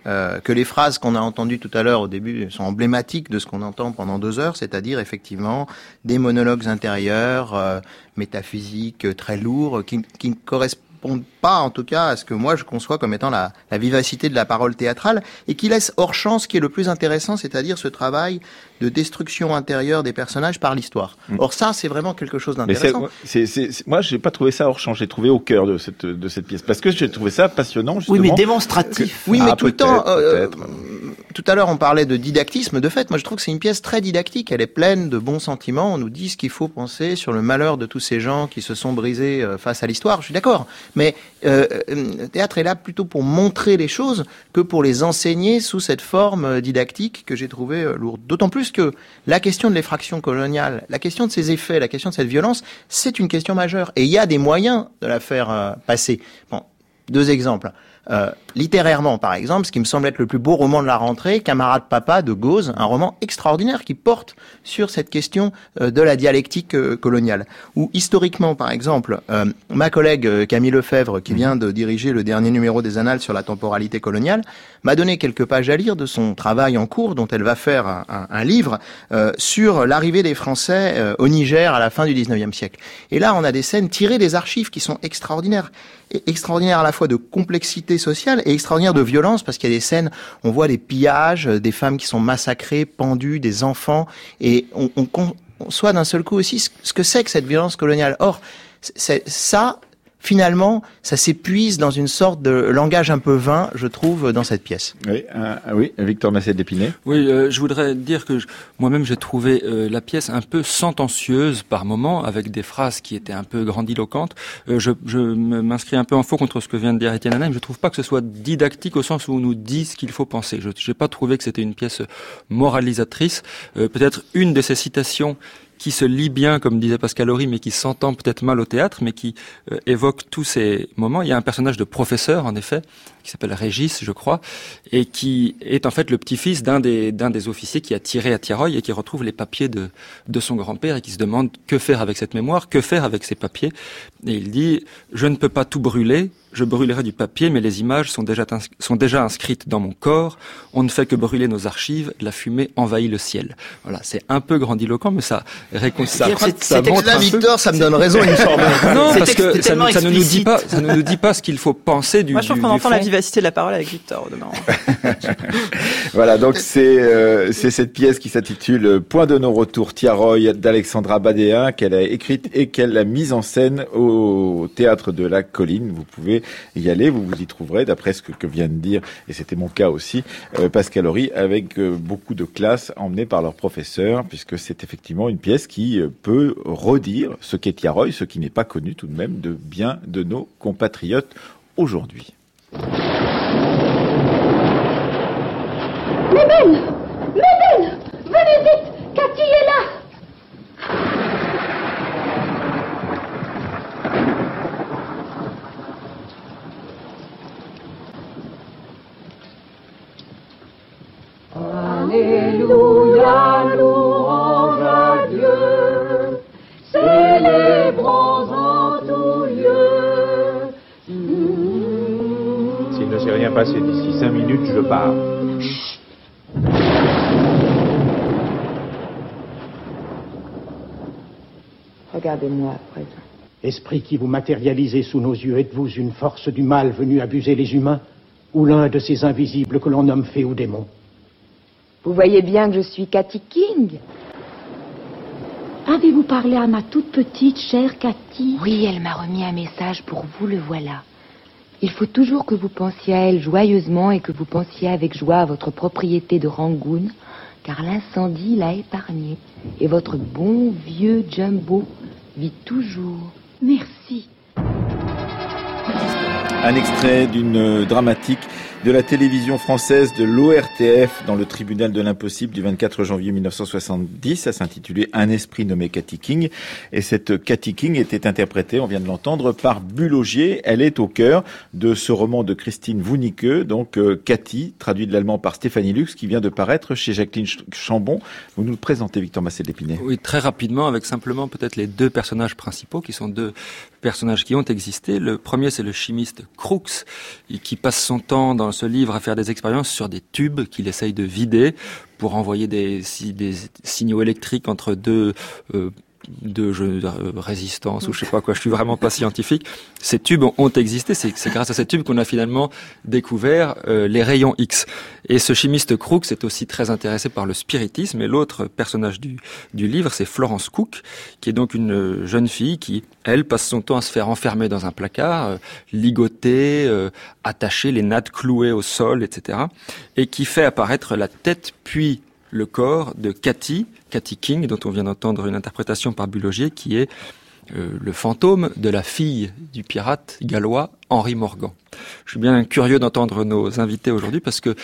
Euh, que les phrases qu'on a entendues tout à l'heure au début sont emblématiques de ce qu'on entend pendant deux heures, c'est-à-dire effectivement des monologues intérieurs, euh, métaphysiques, très lourds, qui, ne correspondent pas, en tout cas, à ce que moi je conçois comme étant la, la vivacité de la parole théâtrale, et qui laisse hors champ ce qui est le plus intéressant, c'est-à-dire ce travail de destruction intérieure des personnages par l'histoire. Mm. Or ça, c'est vraiment quelque chose d'intéressant. C'est, c'est, moi, j'ai pas trouvé ça hors champ. J'ai trouvé au cœur de cette de cette pièce parce que j'ai trouvé ça passionnant. Justement, oui, mais démonstratif. Oui, mais ah, tout le temps. Euh, tout à l'heure, on parlait de didactisme. De fait, moi, je trouve que c'est une pièce très didactique. Elle est pleine de bons sentiments. On nous dit ce qu'il faut penser sur le malheur de tous ces gens qui se sont brisés euh, face à l'histoire. Je suis d'accord. Mais euh, le théâtre est là plutôt pour montrer les choses que pour les enseigner sous cette forme euh, didactique que j'ai trouvée lourde. D'autant plus que la question de l'effraction coloniale, la question de ses effets, la question de cette violence, c'est une question majeure. Et il y a des moyens de la faire passer. Deux exemples. Euh, littérairement, par exemple, ce qui me semble être le plus beau roman de la rentrée, Camarade Papa de Gauze, un roman extraordinaire qui porte sur cette question euh, de la dialectique euh, coloniale. Ou historiquement, par exemple, ma collègue Camille Lefebvre, qui vient de diriger le dernier numéro des Annales sur la temporalité coloniale, m'a donné quelques pages à lire de son travail en cours, dont elle va faire un, un livre sur l'arrivée des Français au Niger à la fin du 19e siècle. Et là, on a des scènes tirées des archives qui sont extraordinaires extraordinaire à la fois de complexité sociale et extraordinaire de violence parce qu'il y a des scènes, on voit des pillages, euh, des femmes qui sont massacrées, pendues, des enfants, et on, on, d'un seul coup aussi ce que c'est que cette violence coloniale. Or, ça, finalement, ça s'épuise dans une sorte de langage un peu vain, je trouve, dans cette pièce. Oui, euh, oui Victor Massé d'Épinay. Oui, euh, je voudrais dire que moi-même, j'ai trouvé euh, la pièce un peu sentencieuse par moments, avec des phrases qui étaient un peu grandiloquentes. Euh, je, je m'inscris un peu en faux contre ce que vient de dire Étienne Anaïm. Je trouve pas que ce soit didactique au sens où on nous dit ce qu'il faut penser. Je n'ai pas trouvé que c'était une pièce moralisatrice. Peut-être une de ces citations qui se lit bien, comme disait Pascal Horry, mais qui s'entend peut-être mal au théâtre, mais qui euh, évoque tous ces moments. Il y a un personnage de professeur, en effet, qui s'appelle Régis, je crois, et qui est en fait le petit-fils d'un des, d'un des officiers qui a tiré à Tiroy et qui retrouve les papiers de, de son grand-père et qui se demande que faire avec cette mémoire, que faire avec ces papiers. Et il dit, je ne peux pas tout brûler, je brûlerai du papier, mais les images sont déjà, sont déjà inscrites dans mon corps. On ne fait que brûler nos archives. La fumée envahit le ciel. Voilà, c'est un peu grandiloquent, mais ça réconcilie. Ça, ça Victor, ça me donne raison, il me semble. Non, parce que ça, ça, ne nous dit pas, ça ne nous dit pas ce qu'il faut penser du. Moi, je trouve qu'on entend la vivacité de la parole avec Victor voilà, donc c'est euh, c'est cette pièce qui s'intitule Point de non-retour Tiaroy d'Alexandra Badéa qu'elle a écrite et qu'elle a mise en scène au théâtre de la Colline. Vous pouvez y aller, vous vous y trouverez, d'après ce que, vient de dire, et c'était mon cas aussi, euh, Pascal Horry, avec euh, beaucoup de classes emmenées par leurs professeurs, puisque c'est effectivement une pièce qui euh, peut redire ce qu'est Tiaroy, ce qui n'est pas connu tout de même de bien de nos compatriotes aujourd'hui. Mébène Mébène Venez vite Cathy est là. Alléluia, louange à Dieu, célébrons passer d'ici cinq minutes, je pars. Regardez-moi à présent. Esprit qui vous matérialisez sous nos yeux, êtes-vous une force du mal venue abuser les humains ou l'un de ces invisibles que l'on nomme fées ou démons Vous voyez bien que je suis Cathy King. Avez-vous parlé à ma toute petite, chère Cathy? Oui, elle m'a remis un message pour vous, le voilà. Il faut toujours que vous pensiez à elle joyeusement et que vous pensiez avec joie à votre propriété de Rangoon, car l'incendie l'a épargnée. Et votre bon vieux Jumbo vit toujours. Merci. Un extrait d'une dramatique de la télévision française de l'ORTF dans le tribunal de l'impossible du 24 janvier 1970. Ça s'intitulait Un esprit nommé Cathy King. Et cette Cathy King était interprétée, on vient de l'entendre, par Bulogier. Elle est au cœur de ce roman de Christine Wunicke, donc euh, Cathy, traduit de l'allemand par Stéphanie Lux, qui vient de paraître chez Jacqueline Chambon. Vous nous le présentez, Victor Massé d'Épinay. Oui, très rapidement, avec simplement peut-être les deux personnages principaux, qui sont deux personnages qui ont existé. Le premier, c'est le chimiste Crookes, qui passe son temps dans ce livre à faire des expériences sur des tubes qu'il essaye de vider pour envoyer des, des signaux électriques entre deux euh, de, de résistance ou je sais pas quoi, je suis vraiment pas scientifique. Ces tubes ont existé, c'est grâce à ces tubes qu'on a finalement découvert euh, les rayons X. Et ce chimiste Crookes est aussi très intéressé par le spiritisme et l'autre personnage du, du livre, c'est Florence Cook, qui est donc une jeune fille qui, elle, passe son temps à se faire enfermer dans un placard, euh, ligoter, euh, attacher les nattes clouées au sol, etc. et qui fait apparaître la tête puis le corps de Cathy, Cathy King, dont on vient d'entendre une interprétation par Bulogier, qui est euh, le fantôme de la fille du pirate gallois Henri Morgan. Je suis bien curieux d'entendre nos invités aujourd'hui parce que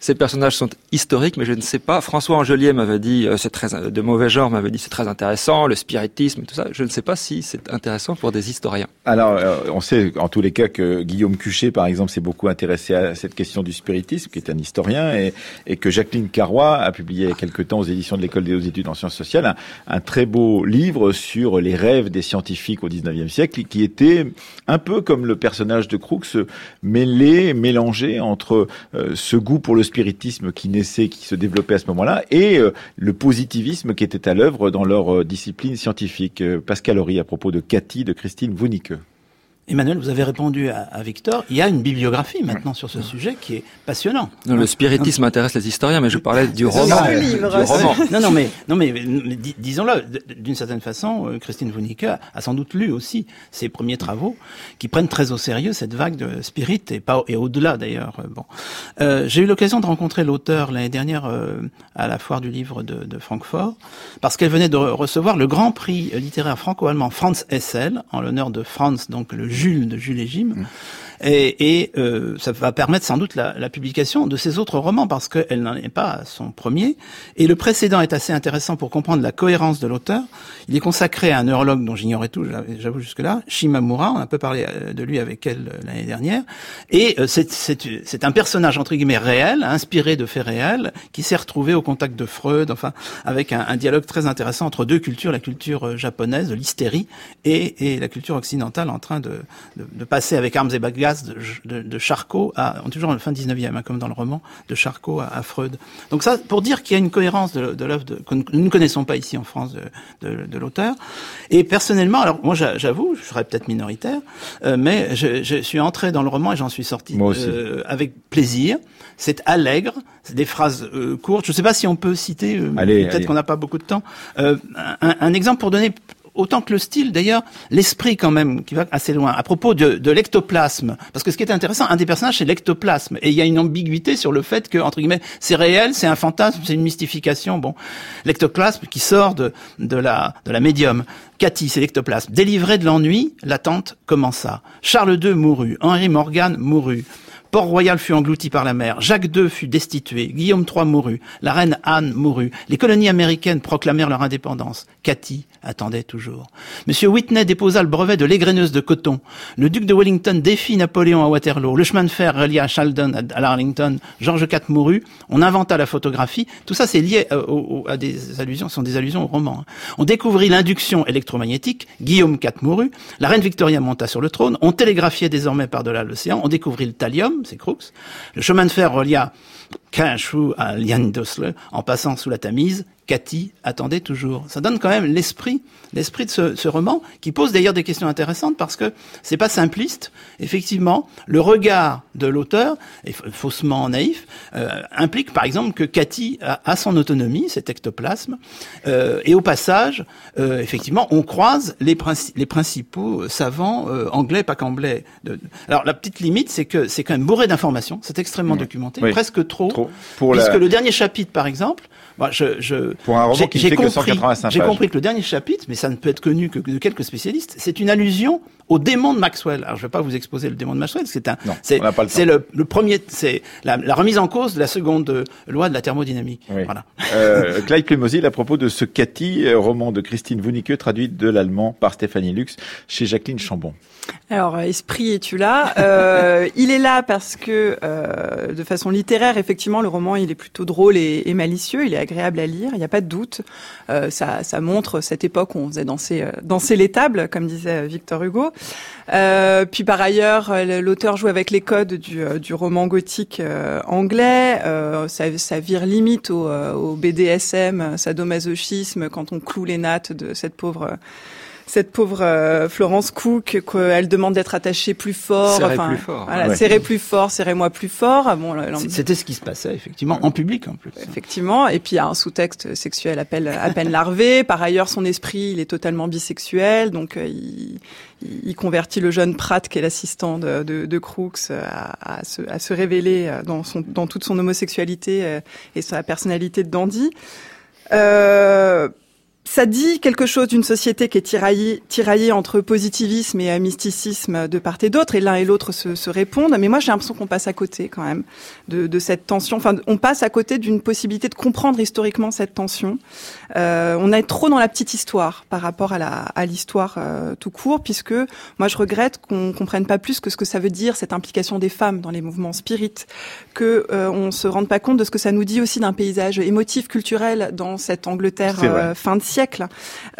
ces personnages sont historiques, mais je ne sais pas. François Angelier m'avait dit, euh, c'est très de mauvais genre, m'avait dit c'est très intéressant, le spiritisme, tout ça. Je ne sais pas si c'est intéressant pour des historiens. Alors, euh, on sait en tous les cas que Guillaume Cuchet, par exemple, s'est beaucoup intéressé à cette question du spiritisme, qui est un historien, et, que Jacqueline Carrois a publié il y a quelque temps aux éditions de l'École des hautes études en sciences sociales un, un, très beau livre sur les rêves des scientifiques au 19e siècle, qui était un peu comme le personnage de Crookes, mêlé, mélangé entre euh, ce goût pour le spiritisme qui naissait, qui se développait à ce moment-là, et euh, le positivisme qui était à l'œuvre dans leur euh, discipline scientifique. Euh, Pascal Horry à propos de Cathy de Christine Wunicke. Emmanuel, vous avez répondu à, Victor. Il y a une bibliographie maintenant sur ce sujet qui est passionnant. Non, le spiritisme intéresse les historiens, mais je parlais du roman. Du roman. Non, non, mais, non, mais, disons-le, d'une certaine façon, euh, Christine Wunicke a sans doute lu aussi ses premiers travaux qui prennent très au sérieux cette vague de spirit et pas et au-delà d'ailleurs. Euh, bon, euh, j'ai eu l'occasion de rencontrer l'auteur l'année dernière euh, à la foire du livre de, de Francfort parce qu'elle venait de recevoir le grand prix littéraire franco-allemand Franz Hessel en l'honneur de Franz, donc le Jules de Jules et Jim. Et, et euh, ça va permettre sans doute la, la, publication de ses autres romans parce qu'elle n'en est pas à son premier. Et le précédent est assez intéressant pour comprendre la cohérence de l'auteur. Il est consacré à un neurologue dont j'ignorais tout, j'avoue jusque-là, Shimamura. On a un peu parlé euh, de lui avec elle euh, l'année dernière. Et c'est un personnage entre guillemets réel, inspiré de faits réels, qui s'est retrouvé au contact de Freud, enfin avec un, un, dialogue très intéressant entre deux cultures, la culture japonaise, l'hystérie, et, et, la culture occidentale en train de, de, de passer avec armes et de, de, Charcot à, toujours en fin 19e, hein, comme dans le roman, de Charcot à, Freud. Donc ça, pour dire qu'il y a une cohérence de, de l'œuvre que nous ne connaissons pas ici en France de, l'auteur. Et personnellement, alors moi j'avoue, je serais peut-être minoritaire, euh, mais je, je, suis entré dans le roman et j'en suis sorti euh, avec plaisir. C'est allègre, c'est des phrases euh, courtes. Je ne sais pas si on peut citer, peut-être qu'on n'a pas beaucoup de temps, un, un exemple pour donner autant que le style, d'ailleurs, l'esprit quand même, qui va assez loin. À propos de, l'ectoplasme, parce que ce qui est intéressant, un des personnages, c'est l'ectoplasme. Et il y a une ambiguïté sur le fait que, entre guillemets, c'est réel, c'est un fantasme, c'est une mystification. Bon, l'ectoplasme qui sort de, de, la, de la médium. Cathy, c'est l'ectoplasme. Délivré de l'ennui, l'attente commença. Charles II mourut. Henri Morgan mourut. Port-Royal fut englouti par la mer, Jacques II fut destitué, Guillaume III mourut, la reine Anne mourut, les colonies américaines proclamèrent leur indépendance. Cathy attendait toujours. Monsieur Whitney déposa le brevet de l'égreneuse de coton. Le duc de Wellington défit Napoléon à Waterloo. Le chemin de fer relia Sheldon à Arlington. George IV mourut. On inventa la photographie. Tout ça, c'est lié euh, à des allusions, sont des allusions au roman. Hein. On découvrit l'induction électromagnétique. Guillaume IV mourut. La reine Victoria monta sur le trône. On télégraphiait désormais par-delà l'océan. On découvrit le thallium. C'est Crookes. Le chemin de fer relia Kenshu à Liandosle en passant sous la Tamise. Cathy attendait toujours. Ça donne quand même l'esprit, l'esprit de ce, ce, roman, qui pose d'ailleurs des questions intéressantes parce que c'est pas simpliste. Effectivement, le regard de l'auteur, est faussement naïf, euh, implique par exemple que Cathy a, a son autonomie, cet ectoplasme, euh, et au passage, euh, effectivement, on croise les, les principaux savants anglais, pas qu'anglais. De... Alors la petite limite, c'est que c'est quand même bourré d'informations, c'est extrêmement documenté, presque trop, trop. Pour puisque le dernier chapitre, par exemple, moi, je, je pour un roman qui fait que 185 J'ai compris que le dernie chapitre, mais ça ne peut être connu que de quelques spécialistes, c'est une allusion au démon de Maxwell. Alors, je ne vais pas vous exposer le démon de Maxwell, c'est un, c'est, le, le, premier, c'est la, la, remise en cause de la seconde loi de la thermodynamique. Voilà. Euh, Clyde Plumosil à propos de ce Cathy, euh, roman de Christine Wunicke, traduit de l'allemand par Stéphanie Lux chez Jacqueline Chambon. Alors, euh, esprit, es-tu là? Euh, Il est là parce que, euh, de façon littéraire, effectivement, le roman, il est plutôt drôle et, et malicieux. Il est agréable à lire, il n'y a pas de doute. Euh, ça, ça, montre cette époque où on faisait danser, euh, danser les tables, comme disait Victor Hugo. Euh, puis par ailleurs, l'auteur joue avec les codes du, du roman gothique anglais. Ça, ça, vire limite au, au BDSM, sadomasochisme, quand on cloue les nattes de cette pauvre cette pauvre euh, Florence Cook, qu'elle demande d'être attachée plus fort. Serrez enfin, plus fort. Voilà, serrez plus fort, serrez-moi plus fort. Bon, c'était ce qui se passait effectivement en public en plus. Effectivement, et puis il y a un sous-texte sexuel à peine, à peine larvé. Par ailleurs, son esprit, il est totalement bisexuel, donc euh, il, il, convertit le jeune Pratt, qui est l'assistant de, de, de, Crooks, à, à, se, à, se, révéler euh, dans, son, dans toute son homosexualité et sa personnalité de dandy. Euh, ça dit quelque chose d'une société qui est tiraillée, tiraillée entre positivisme et mysticisme de part et d'autre, et l'un et l'autre se, se, répondent. Mais moi, j'ai l'impression qu'on passe à côté quand même de, de, cette tension. Enfin, on passe à côté d'une possibilité de comprendre historiquement cette tension. Euh, on est trop dans la petite histoire par rapport à, la, à l'histoire euh, tout court, puisque moi, je regrette qu'on comprenne pas plus que ce que ça veut dire cette implication des femmes dans les mouvements spirites, que euh, on se rende pas compte de ce que ça nous dit aussi d'un paysage émotif, culturel dans cette Angleterre euh, fin de siècle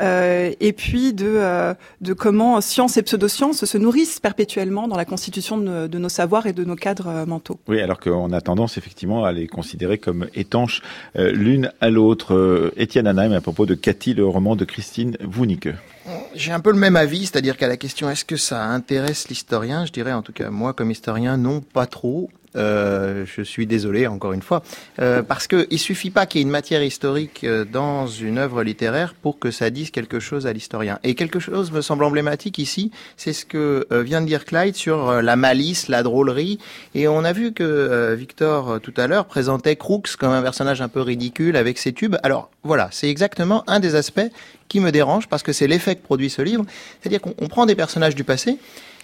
euh, et puis de, euh, de comment science et pseudosciences se nourrissent perpétuellement dans la constitution de, de, nos savoirs et de nos cadres euh, mentaux. Oui, alors qu'on a tendance effectivement à les considérer comme étanches euh, l'une à l'autre. Étienne Anaheim à propos de Cathy, le roman de Christine Wunicke. J'ai un peu le même avis, c'est-à-dire qu'à la question est-ce que ça intéresse l'historien, je dirais en tout cas moi comme historien non pas trop. Euh, je suis désolé encore une fois, euh, parce que il suffit pas qu'il y ait une matière historique euh, dans une œuvre littéraire pour que ça dise quelque chose à l'historien. Et quelque chose me semble emblématique ici, c'est ce que euh, vient de dire Clyde sur la malice, la drôlerie. Et on a vu que Victor tout à l'heure présentait Crooks comme un personnage un peu ridicule avec ses tubes. Alors voilà, c'est exactement un des aspects qui me dérange parce que c'est l'effet que produit ce livre, c'est-à-dire qu'on prend des personnages du passé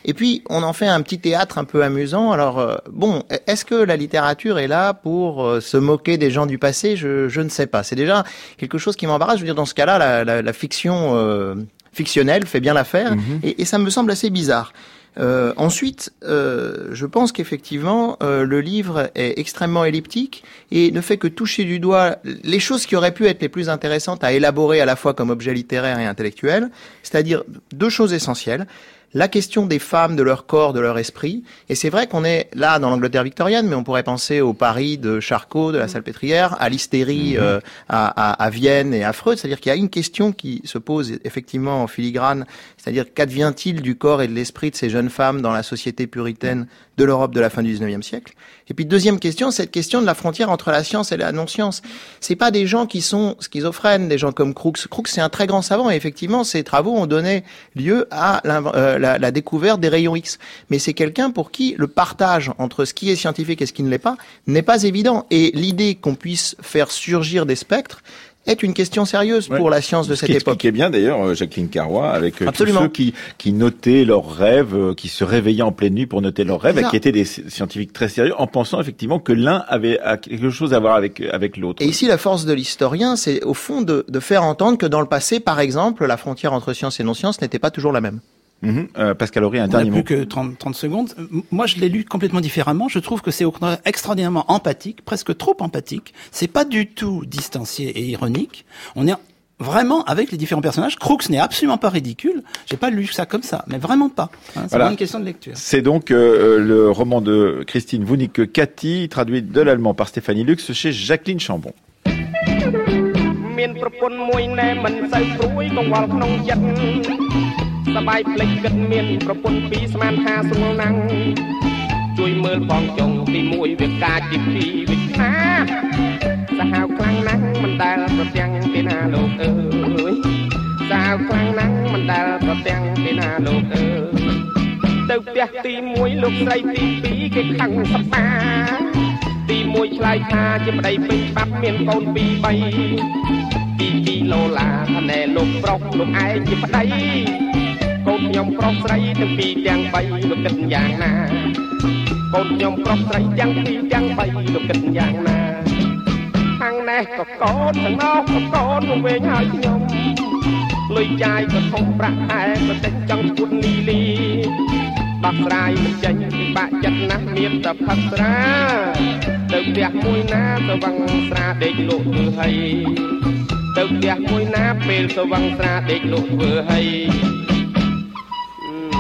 et puis, on en fait un petit théâtre un peu amusant. Alors, euh, bon, est-ce que la littérature est là pour euh, se moquer des gens du passé? Je, je, ne sais pas. C'est déjà quelque chose qui m'embarrasse. Je veux dire, dans ce cas-là, la, la, la, fiction euh, fictionnelle fait bien l'affaire. Mhm. et, et, ça me semble assez bizarre. Euh, ensuite, euh, je pense qu'effectivement, euh, le livre est extrêmement elliptique et ne fait que toucher du doigt les choses qui auraient pu être les plus intéressantes à élaborer à la fois comme objet littéraire et intellectuel, c'est-à-dire deux choses essentielles la question des femmes, de leur corps, de leur esprit. Et c'est vrai qu'on est là dans l'Angleterre victorienne, mais on pourrait penser au Paris de Charcot, de la Salpêtrière, à l'hystérie mhm. euh, à, à, à, Vienne et à Freud. C'est-à-dire qu'il y a une question qui se pose effectivement en filigrane, c'est-à-dire qu'advient-il du corps et de l'esprit de ces jeunes femmes dans la société puritaine de l'Europe de la fin du 19e siècle Et puis deuxième question, cette question de la frontière entre la science et la non-science. C'est pas des gens qui sont schizophrènes, des gens comme Crookes. Crookes, c'est un très grand savant et effectivement, ses travaux ont donné lieu à euh, la, la, découverte des rayons X. Mais c'est quelqu'un pour qui le partage entre ce qui est scientifique et ce qui ne l'est pas n'est pas évident. Et l'idée qu'on puisse faire surgir des spectres, est une question sérieuse pour la science de cette époque. Ce qui expliquait bien d'ailleurs euh, Jacqueline Carrois avec euh, tous ceux qui, qui notaient leurs rêves, euh, qui se réveillaient en pleine nuit pour noter leurs rêves, et qui étaient des scientifiques très sérieux, en pensant effectivement que l'un avait quelque chose à voir avec avec l'autre. Et ici, la force de l'historien, c'est au fond de, de faire entendre que dans le passé, par exemple, la frontière entre science et non-science n'était pas toujours la même. Mmh, euh, Pascal Horry, un dernier mot. plus que 30, 30, secondes. Moi, je l'ai lu complètement différemment. Je trouve que c'est extraordinairement empathique, presque trop empathique. C'est pas du tout distancié et ironique. On est vraiment avec les différents personnages. Crooks n'est absolument pas ridicule. J'ai pas lu ça comme ça, mais vraiment pas. Hein, c'est une question de lecture. C'est donc euh, le roman de Christine Wunicke Cathy, traduit de l'allemand par Stéphanie Lux chez Jacqueline Chambon. សា ហាវខ្លាំងណាស់មិនដែលប្រទាំងទេណាលោកអើយសាហាវខ្លាំងណាស់មិនដែលប្រទាំងទេណាលោកអើយទៅផ្ទះទី1លោកស្រីទី2គេខឹងសប្បា ទី1ឆ្លើយថាជាប្តីពេញច្បាប់មានកូន2 3ទី2ឡូឡាថាណែលោកប្រុសលោកឯងជាប្តី កូនខ្ញុំប្រុសស្រីទាំងពីរទាំង3លោកគិតយ៉ាងណាកូនខ្ញុំប្រុសស្រីទាំងពីរទាំង3លោកគិតយ៉ាងណាខាងណេះក៏កូនទាំងនោះក៏កូនមកវិញហើយខ្ញុំលុយចាយក៏ធំប្រាក់ឯងក៏តែចង់ពុតលីលីដោះស្រាយមិនចេញពិបាកចិត្តណាស់មានតែផឹកស្រាទៅផ្ទះមួយណាទៅវឹងស្រាដេកលក់ធ្វើហើយទៅផ្ទះមួយណាពេលទៅវឹងស្រាដេកលក់ធ្វើហើយ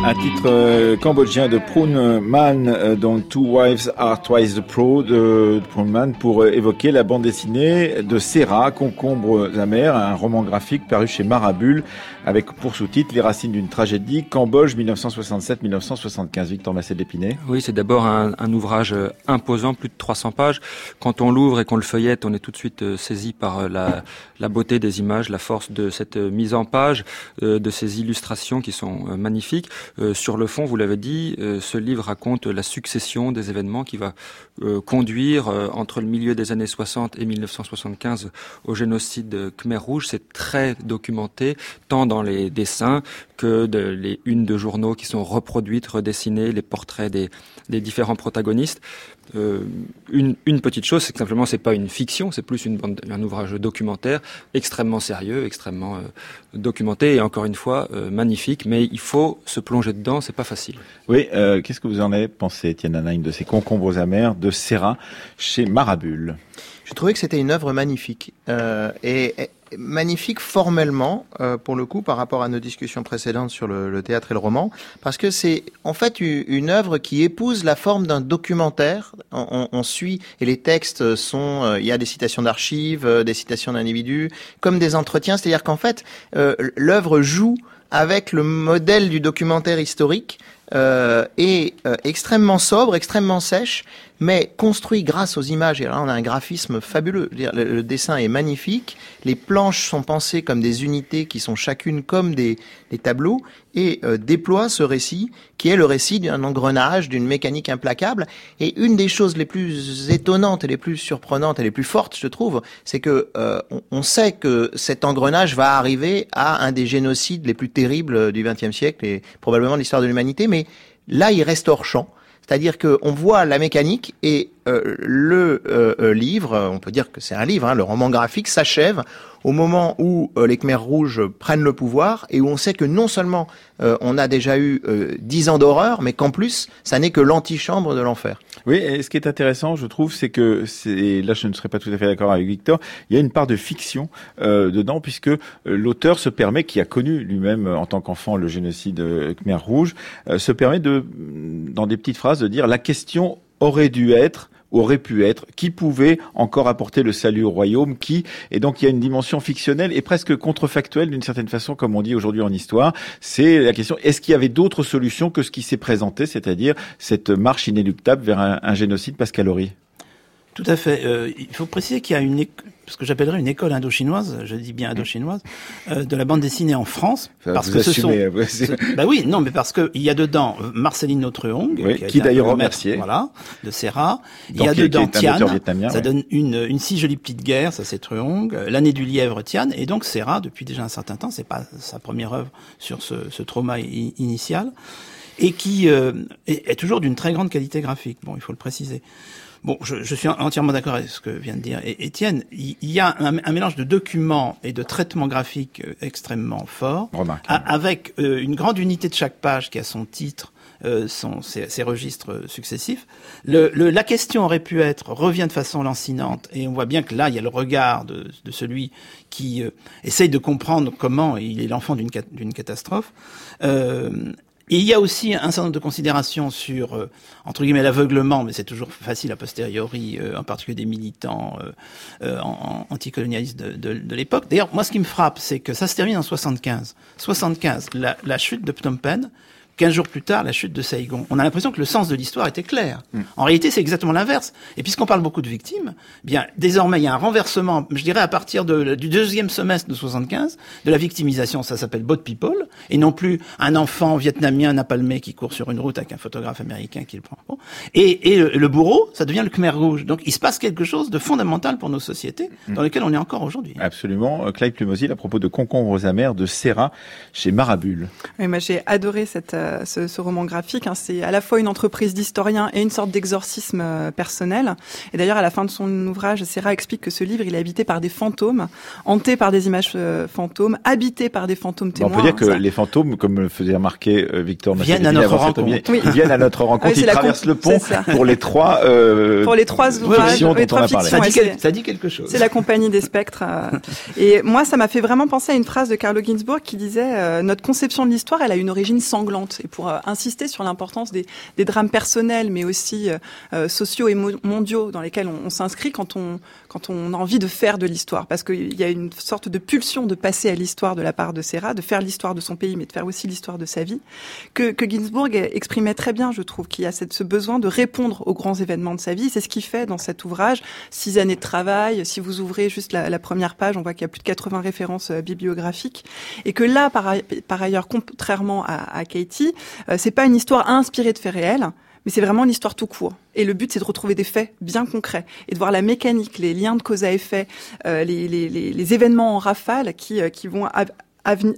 un titre euh, cambodgien de Prun Man, euh, Two Wives Are Twice the Pro de, Prun Man, pour euh, évoquer la bande dessinée de Serra, Concombre mer un roman graphique paru chez Marabule, avec pour sous-titre Les racines d'une tragédie, Cambodge 1967-1975. Victor Massé d'Épinay. Oui, c'est d'abord un, ouvrage imposant, plus de 300 pages. Quand on l'ouvre et qu'on le feuillette, on est tout de suite saisi par la, la beauté des images, la force de cette mise en page, de ces illustrations qui sont magnifiques. Euh, sur le fond, vous l'avez dit, euh, ce livre raconte la succession des événements qui va euh, conduire entre le milieu des années 60 et 1975 au génocide Khmer Rouge. C'est très documenté, tant dans les dessins que de, les unes de journaux qui sont reproduites, redessinées, les portraits des, des différents protagonistes. Euh, une, une, petite chose, c'est que simplement c'est pas une fiction, c'est plus une bande, un ouvrage documentaire extrêmement sérieux, extrêmement euh, documenté et encore une fois euh, magnifique. Mais il faut se plonger dedans, c'est pas facile. Oui, euh, qu'est-ce que vous en avez pensé, Étienne Anaïm, de ces concombres amers de Serra chez Marabule? Je trouvais que c'était une œuvre magnifique et, et magnifique formellement, euh, pour le coup, par rapport à nos discussions précédentes sur le, théâtre et le roman, parce que c'est en fait une, œuvre qui épouse la forme d'un documentaire. On, suit et les textes sont, euh, il y a des citations d'archives, euh, des citations d'individus, comme des entretiens. C'est-à-dire qu'en fait, l'œuvre joue avec le modèle du documentaire historique euh, est extrêmement sobre, extrêmement sèche, mais construit grâce aux images. Et là, on a un graphisme fabuleux. Le, dessin est magnifique. Les planches sont pensées comme des unités qui sont chacune comme des, tableaux et euh, déploie ce récit qui est le récit d'un engrenage, d'une mécanique implacable. Et une des choses les plus étonnantes et les plus surprenantes et les plus fortes, je trouve, c'est que euh, on, sait que cet engrenage va arriver à un des génocides les plus terribles du XXe siècle et probablement de l'histoire de l'humanité, mais là, il reste hors champ. C'est-à-dire qu'on voit la mécanique et euh, le euh, euh, livre, on peut dire que c'est un livre, hein, le roman graphique s'achève au moment où les Khmers rouges prennent le pouvoir et où on sait que non seulement on a déjà eu dix ans d'horreur, mais qu'en plus, ça n'est que l'antichambre de l'enfer. Oui, et ce qui est intéressant, je trouve, c'est que, c'est là je ne serais pas tout à fait d'accord avec Victor, il y a une part de fiction dedans, puisque l'auteur se permet, qui a connu lui-même en tant qu'enfant le génocide Khmer rouge, se permet de, dans des petites phrases, de dire la question aurait dû être aurait pu être, qui pouvait encore apporter le salut au royaume, qui, et donc il y a une dimension fictionnelle et presque contrefactuelle d'une certaine façon, comme on dit aujourd'hui en histoire, c'est la question, est-ce qu'il y avait d'autres solutions que ce qui s'est présenté, c'est-à-dire cette marche inéluctable vers un, génocide pascalorie? Tout à fait. Euh, il faut préciser qu'il y a une, ce que j'appellerais une école indo-chinoise, je dis bien indo-chinoise, euh, de la bande dessinée en France, parce que ce sont, bah oui, non, mais parce que il y a dedans euh, Marceline Notre-Hong, qui, d'ailleurs remercié, voilà, de Serra. Il y a dedans Tian, ça donne une, une si jolie petite guerre, ça c'est Truong, euh, l'année du lièvre Tian, et donc Serra depuis déjà un certain temps, c'est pas sa première œuvre sur ce, ce trauma initial, et qui est, est toujours d'une très grande qualité graphique. Bon, il faut le préciser. Bon, je, je suis entièrement d'accord avec ce que vient de dire Étienne. Il, y a un, un, mélange de documents et de traitements graphiques euh, extrêmement fort, avec euh, une grande unité de chaque page qui a son titre sont, ces, registres successifs. Le, la question aurait pu être, revient de façon lancinante, et on voit bien que là, il y a le regard de, de celui qui essaye de comprendre comment il est l'enfant d'une catastrophe. Euh, il y a aussi un certain nombre de considérations sur, euh, entre guillemets, l'aveuglement, mais c'est toujours facile a posteriori, euh, en particulier des militants euh, anticolonialistes de, de, de l'époque. D'ailleurs, moi, ce qui me frappe, c'est que ça se termine en 75. 75, la, la chute de Phnom Penh, 15 jours plus tard, la chute de Saigon. On a l'impression que le sens de l'histoire était clair. Mm. En réalité, c'est exactement l'inverse. Et puisqu'on parle beaucoup de victimes, eh bien désormais, il y a un renversement, je dirais à partir de, du deuxième semestre de 75, de la victimisation, ça s'appelle Bot People, et non plus un enfant vietnamien napalmé qui court sur une route avec un photographe américain qui le prend. Et, et le, bourreau, ça devient le Khmer Rouge. Donc il se passe quelque chose de fondamental pour nos sociétés, mm. dans lequel on est encore aujourd'hui. Absolument. Clive Plumosil, à propos de Concombres aux amers de Serra, chez Marabule. Oui, moi j'ai adoré cette euh, ce, roman graphique. Hein. C'est à la fois une entreprise d'historien et une sorte d'exorcisme euh, personnel. Et d'ailleurs, à la fin de son ouvrage, Serra explique que ce livre, il est habité par des fantômes, hanté par des images euh, fantômes, habité par des fantômes témoins. on peut dire que les fantômes, comme le faisait remarquer Victor viennent à notre rencontre. Ils viennent à notre rencontre. ils traversent le pont pour les trois. pour les trois ouvrages, les trois fictions. Ça dit, quelque chose. C'est la compagnie des spectres. et moi, ça m'a fait vraiment penser à une phrase de Carlo Ginzburg qui disait notre conception de l'histoire, elle a une origine sanglante. Et pour insister sur l'importance des, drames personnels, mais aussi euh, euh, sociaux et mondiaux dans lesquels on, s'inscrit quand on, quand on a envie de faire de l'histoire. Parce qu'il y a une sorte de pulsion de passer à l'histoire de la part de Serra, de faire l'histoire de son pays, mais de faire aussi l'histoire de sa vie, que, Ginsburg exprimait très bien, je trouve, qu'il y a ce besoin de répondre aux grands événements de sa vie. C'est ce qu'il fait dans cet ouvrage. Six années de travail. Si vous ouvrez juste la, première page, on voit qu'il y a plus de 80 références euh, bibliographiques. Et que là, par, ailleurs, contrairement à, à Katie, c'est pas une histoire inspirée de faits réels, mais c'est vraiment une histoire tout court. Et le but, c'est de retrouver des faits bien concrets et de voir la mécanique, les liens de cause à effet, euh, les, les, les, événements en rafale qui, euh, qui vont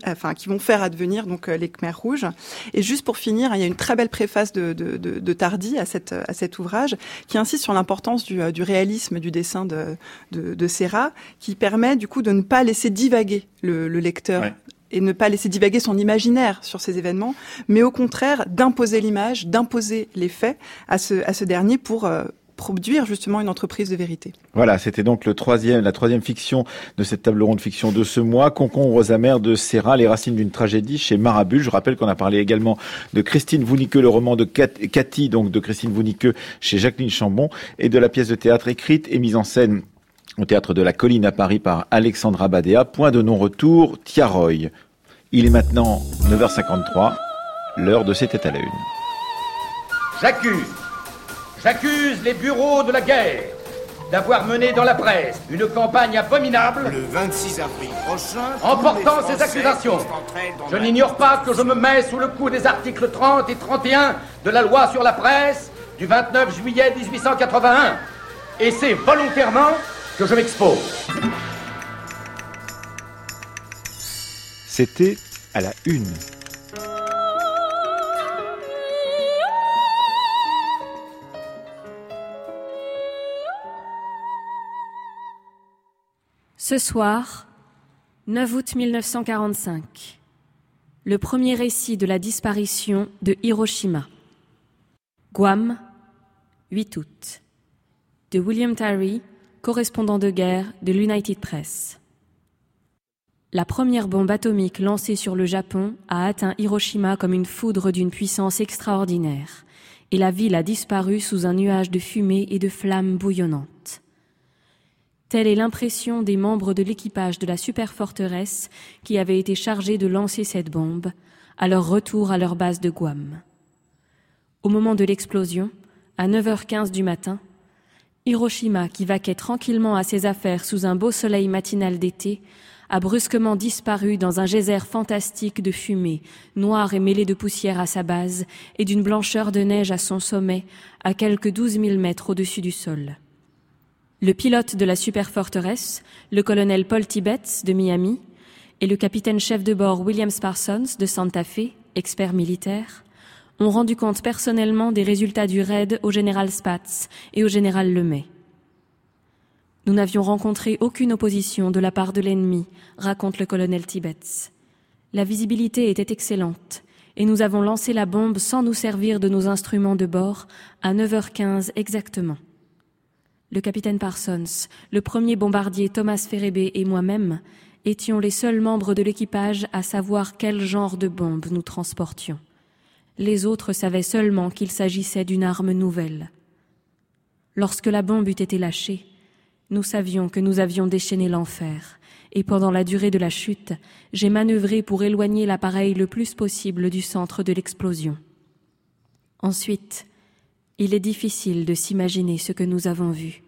enfin, qui vont faire advenir donc euh, les Khmer rouges. Et juste pour finir, il y a une très belle préface de, de, de, de Tardy à, cette, à cet ouvrage qui insiste sur l'importance du, du, réalisme du dessin de, de, de Serra, qui permet du coup de ne pas laisser divaguer le, le lecteur et ne pas laisser divaguer son imaginaire sur ces événements, mais au contraire d'imposer l'image, d'imposer les faits à ce, à ce dernier pour euh, produire justement une entreprise de vérité. Voilà, c'était donc le troisième, la troisième fiction de cette table ronde fiction de ce mois, Concombre aux amers de Serra, les racines d'une tragédie chez Marabule. Je rappelle qu'on a parlé également de Christine Vounikeux, le roman de Cathy, donc de Christine Vounikeux chez Jacqueline Chambon, et de la pièce de théâtre écrite et mise en scène au théâtre de la Colline à Paris par Alexandra Badea. Point de non-retour, Tiaroy. Il est maintenant 9h53, l'heure de C'était à la une. J'accuse, j'accuse les bureaux de la guerre d'avoir mené dans la presse une campagne abominable le 26 avril prochain en portant ces accusations. Je n'ignore pas que je me mets sous le coup des articles 30 et 31 de la loi sur la presse du 29 juillet 1881 et c'est volontairement que je m'expose. C'était à la une. Ce soir, 9 août 1945, le premier récit de la disparition de Hiroshima. Guam, 8 août. De William Tyree, correspondant de guerre de l'United Press. La première bombe atomique lancée sur le Japon a atteint Hiroshima comme une foudre d'une puissance extraordinaire, et la ville a disparu sous un nuage de fumée et de flammes bouillonnantes. Telle est l'impression des membres de l'équipage de la superforteresse qui avait été chargés de lancer cette bombe à leur retour à leur base de Guam. Au moment de l'explosion, à 9h15 du matin, Hiroshima, qui vaquait tranquillement à ses affaires sous un beau soleil matinal d'été, a brusquement disparu dans un geyser fantastique de fumée, noire et mêlée de poussière à sa base, et d'une blancheur de neige à son sommet, à quelques douze mille mètres au-dessus du sol. Le pilote de la superforteresse, le colonel Paul Tibbets de Miami, et le capitaine chef de bord William Parsons de Santa Fe, expert militaire, ont rendu compte personnellement des résultats du raid au général Spatz et au général Lemay. Nous n'avions rencontré aucune opposition de la part de l'ennemi, raconte le colonel Tibbets. La visibilité était excellente et nous avons lancé la bombe sans nous servir de nos instruments de bord à 9h15 exactement. Le capitaine Parsons, le premier bombardier Thomas Ferrébé et moi-même étions les seuls membres de l'équipage à savoir quel genre de bombe nous transportions. Les autres savaient seulement qu'il s'agissait d'une arme nouvelle. Lorsque la bombe eut été lâchée, nous savions que nous avions déchaîné l'enfer, et pendant la durée de la chute, j'ai manœuvré pour éloigner l'appareil le plus possible du centre de l'explosion. Ensuite, il est difficile de s'imaginer ce que nous avons vu.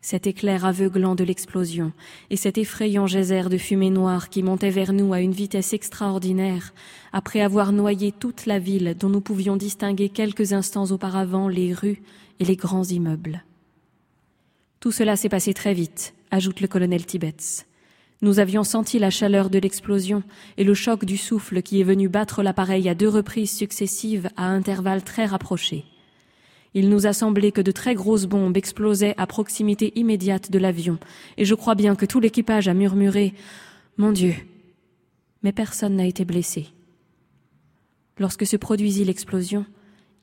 Cet éclair aveuglant de l'explosion et cet effrayant geyser de fumée noire qui montait vers nous à une vitesse extraordinaire, après avoir noyé toute la ville dont nous pouvions distinguer quelques instants auparavant les rues et les grands immeubles. Tout cela s'est passé très vite, ajoute le colonel Tibbets. Nous avions senti la chaleur de l'explosion et le choc du souffle qui est venu battre l'appareil à deux reprises successives à intervalles très rapprochés. Il nous a semblé que de très grosses bombes explosaient à proximité immédiate de l'avion, et je crois bien que tout l'équipage a murmuré Mon Dieu. Mais personne n'a été blessé. Lorsque se produisit l'explosion,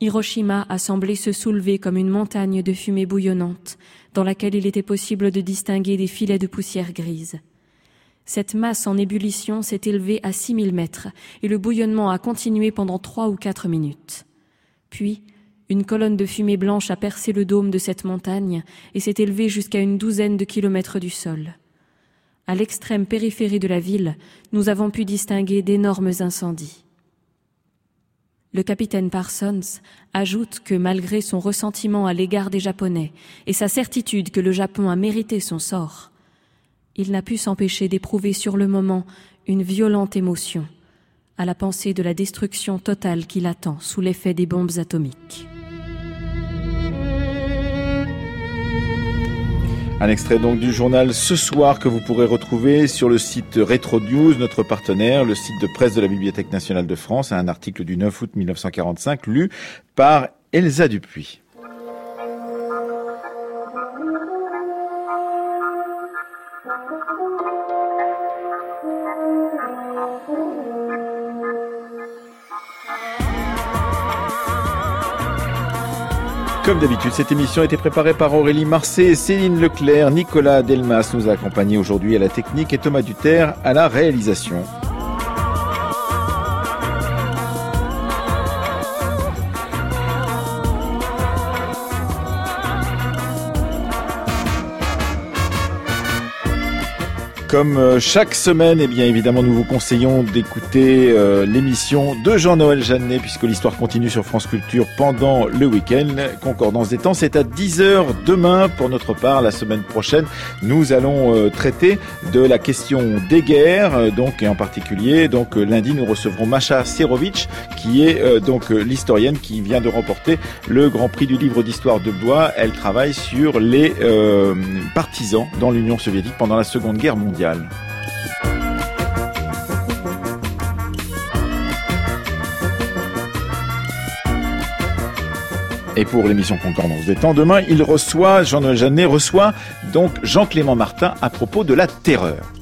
Hiroshima a semblé se soulever comme une montagne de fumée bouillonnante, dans laquelle il était possible de distinguer des filets de poussière grise. Cette masse en ébullition s'est élevée à six mille mètres et le bouillonnement a continué pendant trois ou quatre minutes. Puis, une colonne de fumée blanche a percé le dôme de cette montagne et s'est élevée jusqu'à une douzaine de kilomètres du sol. À l'extrême périphérie de la ville, nous avons pu distinguer d'énormes incendies. Le capitaine Parsons ajoute que malgré son ressentiment à l'égard des Japonais et sa certitude que le Japon a mérité son sort, il n'a pu s'empêcher d'éprouver sur le moment une violente émotion à la pensée de la destruction totale qui l'attend sous l'effet des bombes atomiques. Un extrait donc du journal ce soir que vous pourrez retrouver sur le site Retro News, notre partenaire, le site de presse de la Bibliothèque nationale de France, un article du 9 août 1945 lu par Elsa Dupuis. Comme d'habitude, cette émission a été préparée par Aurélie Marcet, Céline Leclerc, Nicolas Delmas nous a accompagnés aujourd'hui à la technique et Thomas Duterre à la réalisation. Comme euh, chaque semaine, eh bien évidemment, nous vous conseillons d'écouter euh, l'émission de Jean-Noël Jeannet, puisque l'histoire continue sur France Culture pendant le week-end. Concordance des temps, c'est à 10h demain. Pour notre part, la semaine prochaine, nous allons euh, traiter de la question des guerres, donc et en particulier, donc lundi, nous recevrons Masha Serovic, qui est donc l'historienne qui vient de remporter le Grand Prix du livre d'histoire de Blois. Elle travaille sur les partisans dans l'Union soviétique pendant la Seconde Guerre Et pour l'émission Concordance des temps, demain, il reçoit, Jean-Noël Jeannet reçoit donc Jean-Clément Martin à propos de la terreur.